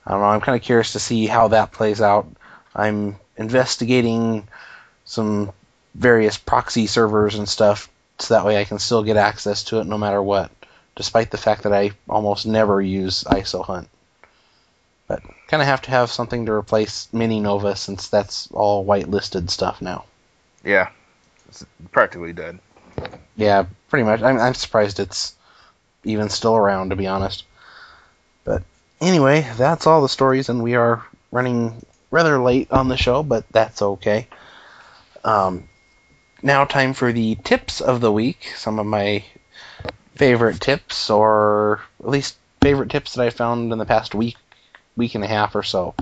I don't know. I'm kind of curious to see how that plays out. I'm investigating some various proxy servers and stuff, so that way I can still get access to it no matter what, despite the fact that I almost never use ISO Hunt. But kind of have to have something to replace Mininova since that's all whitelisted stuff now. Yeah, it's practically dead. Yeah, pretty much. I'm, I'm surprised it's even still around, to be honest. Anyway, that's all the stories, and we are running rather late on the show, but that's okay. Um, now, time for the tips of the week. Some of my favorite tips, or at least favorite tips that I found in the past week, week and a half or so.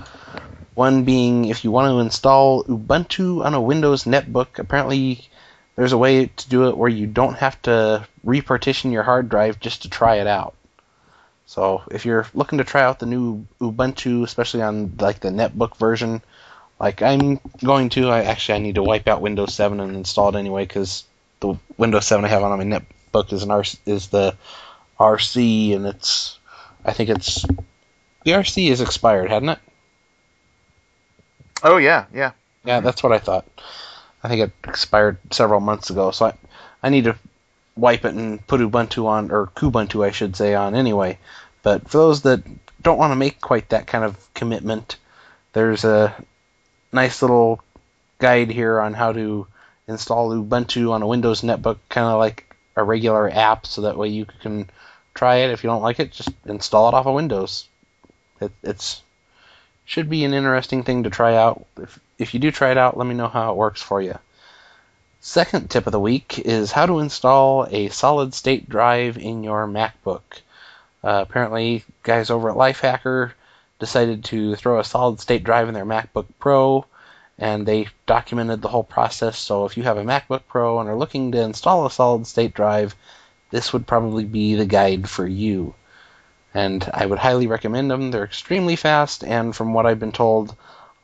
One being if you want to install Ubuntu on a Windows netbook, apparently there's a way to do it where you don't have to repartition your hard drive just to try it out. So if you're looking to try out the new Ubuntu, especially on like the netbook version, like I'm going to, I actually I need to wipe out Windows 7 and install it anyway because the Windows 7 I have on my netbook is an R, is the RC and it's I think it's the RC is expired, hadn't it? Oh yeah, yeah. Yeah, that's what I thought. I think it expired several months ago, so I, I need to wipe it and put Ubuntu on, or Kubuntu, I should say, on anyway. But for those that don't want to make quite that kind of commitment, there's a nice little guide here on how to install Ubuntu on a Windows netbook, kind of like a regular app, so that way you can try it. If you don't like it, just install it off of Windows. It, it's should be an interesting thing to try out. If, if you do try it out, let me know how it works for you. Second tip of the week is how to install a solid state drive in your MacBook. Uh, apparently, guys over at Lifehacker decided to throw a solid state drive in their MacBook Pro, and they documented the whole process. So if you have a MacBook Pro and are looking to install a solid state drive, this would probably be the guide for you and I would highly recommend them. They're extremely fast, and from what I've been told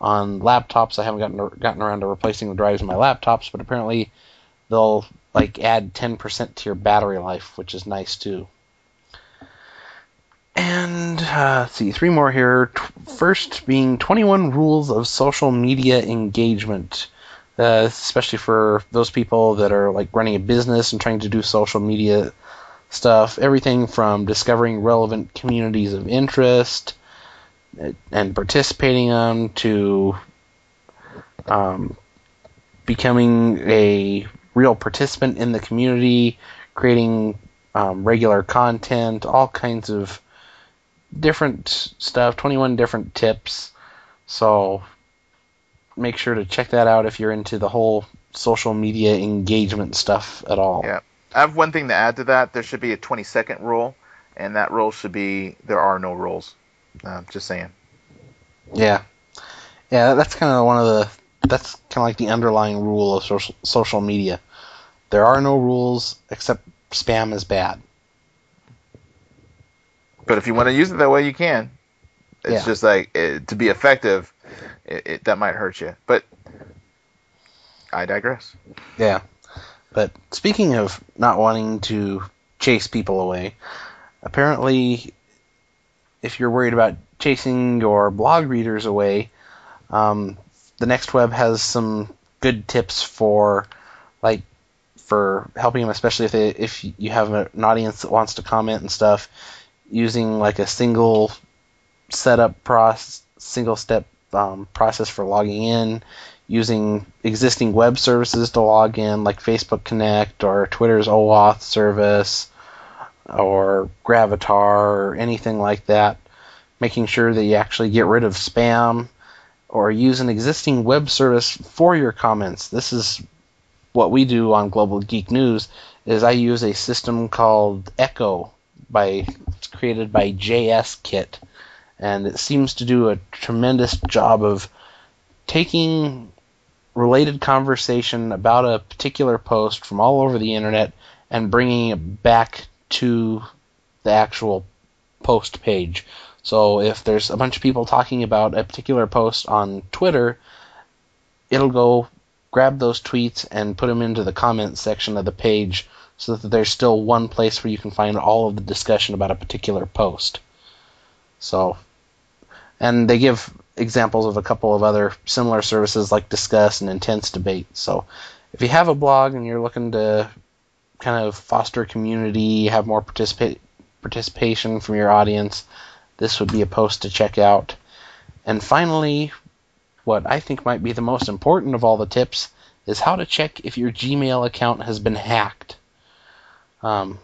on laptops, I haven't gotten gotten around to replacing the drives in my laptops, but apparently they'll like add 10% to your battery life, which is nice too. And uh, let's see, three more here. First being 21 rules of social media engagement. Uh, especially for those people that are like running a business and trying to do social media stuff, everything from discovering relevant communities of interest and participating in them to um, becoming a real participant in the community, creating um, regular content, all kinds of different stuff, 21 different tips. So make sure to check that out if you're into the whole social media engagement stuff at all. Yeah. I have one thing to add to that. There should be a 20 second rule, and that rule should be there are no rules. Uh, just saying. Yeah, yeah, that's kind of one of the that's kind of like the underlying rule of social, social media. There are no rules except spam is bad. But if you want to use it that way, you can. It's Yeah. just like it, to be effective, it, it, that might hurt you. But I digress. Yeah. But speaking of not wanting to chase people away, apparently, if you're worried about chasing your blog readers away, um, the Next Web has some good tips for, like, for helping them, especially if they, if you have an audience that wants to comment and stuff, using like a single setup process, single step um, process for logging in, using existing web services to log in, like Facebook Connect or Twitter's OAuth service or Gravatar or anything like that. Making sure that you actually get rid of spam or use an existing web service for your comments. This is what we do on Global Geek News is I use a system called Echo by it's created by JS Kit and it seems to do a tremendous job of taking related conversation about a particular post from all over the internet and bringing it back to the actual post page. So if there's a bunch of people talking about a particular post on Twitter, it'll go grab those tweets and put them into the comments section of the page so that there's still one place where you can find all of the discussion about a particular post. So, and they give examples of a couple of other similar services like Disqus and Intense Debate. So, if you have a blog and you're looking to kind of foster community, have more participa- participation from your audience, this would be a post to check out. And finally, what I think might be the most important of all the tips is how to check if your Gmail account has been hacked. Um,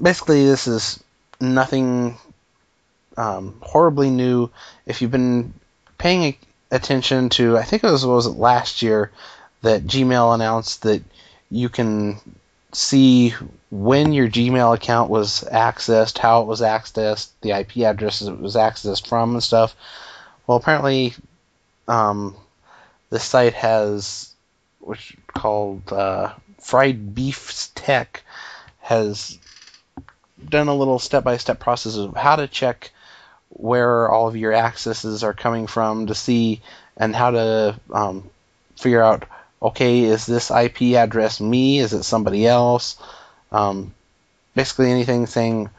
basically, this is nothing um, horribly new. If you've been paying attention to, I think it was, was it last year that Gmail announced that you can see when your Gmail account was accessed, how it was accessed, the IP addresses it was accessed from, and stuff. Well, apparently, um, this site has, which called uh, Fried Beef's Tech, has done a little step-by-step process of how to check where all of your accesses are coming from to see and how to um, figure out okay is this ip address me? Is it somebody else? Um, basically anything saying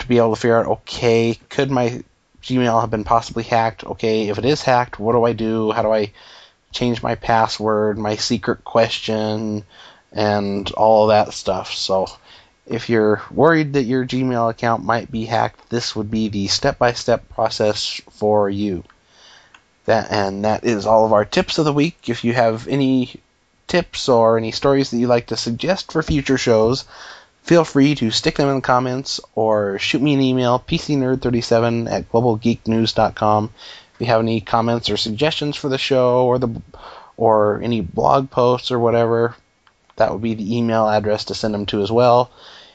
to be able to figure out okay could my gmail have been possibly hacked? Okay if it is hacked what do i do? How do i change my password my secret question and all that stuff? So if you're worried that your Gmail account might be hacked, this would be the step-by-step process for you. That and that is all of our tips of the week. If you have any tips or any stories that you'd like to suggest for future shows, feel free to stick them in the comments or shoot me an email, pcnerd37 at globalgeeknews.com. If you have any comments or suggestions for the show or the or any blog posts or whatever, that would be the email address to send them to as well.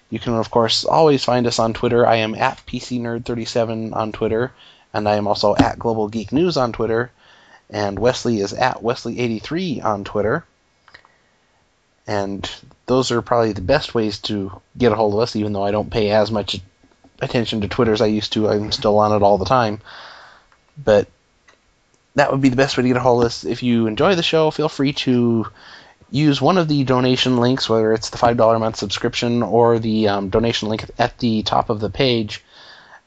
You can, of course, always find us on Twitter. I am at PCNerd37 on Twitter, and I am also at Global Geek News on Twitter. And Wesley is at Wesley83 on Twitter. And those are probably the best ways to get a hold of us, even though I don't pay as much attention to Twitter as I used to. I'm still on it all the time. But that would be the best way to get a hold of us. If you enjoy the show, feel free to use one of the donation links, whether it's the $5 a month subscription or the um, donation link at the top of the page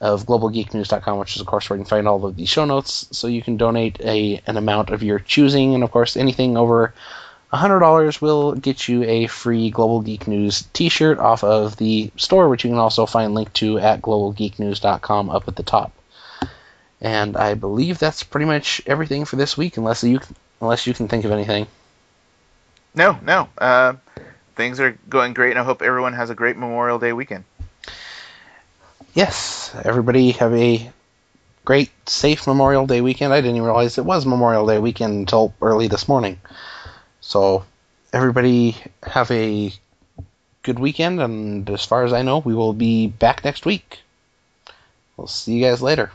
of globalgeeknews.com, which is, of course, where you can find all of the show notes. So you can donate a an amount of your choosing, and of course, anything over $100 will get you a free Global Geek News t-shirt off of the store, which you can also find linked to at globalgeeknews.com up at the top. And I believe that's pretty much everything for this week, unless you unless you can think of anything. No, no. Uh, things are going great, and I hope everyone has a great Memorial Day weekend. Yes, everybody have a great, safe Memorial Day weekend. I didn't even realize it was Memorial Day weekend until early this morning. So, everybody have a good weekend, and as far as I know, we will be back next week. We'll see you guys later.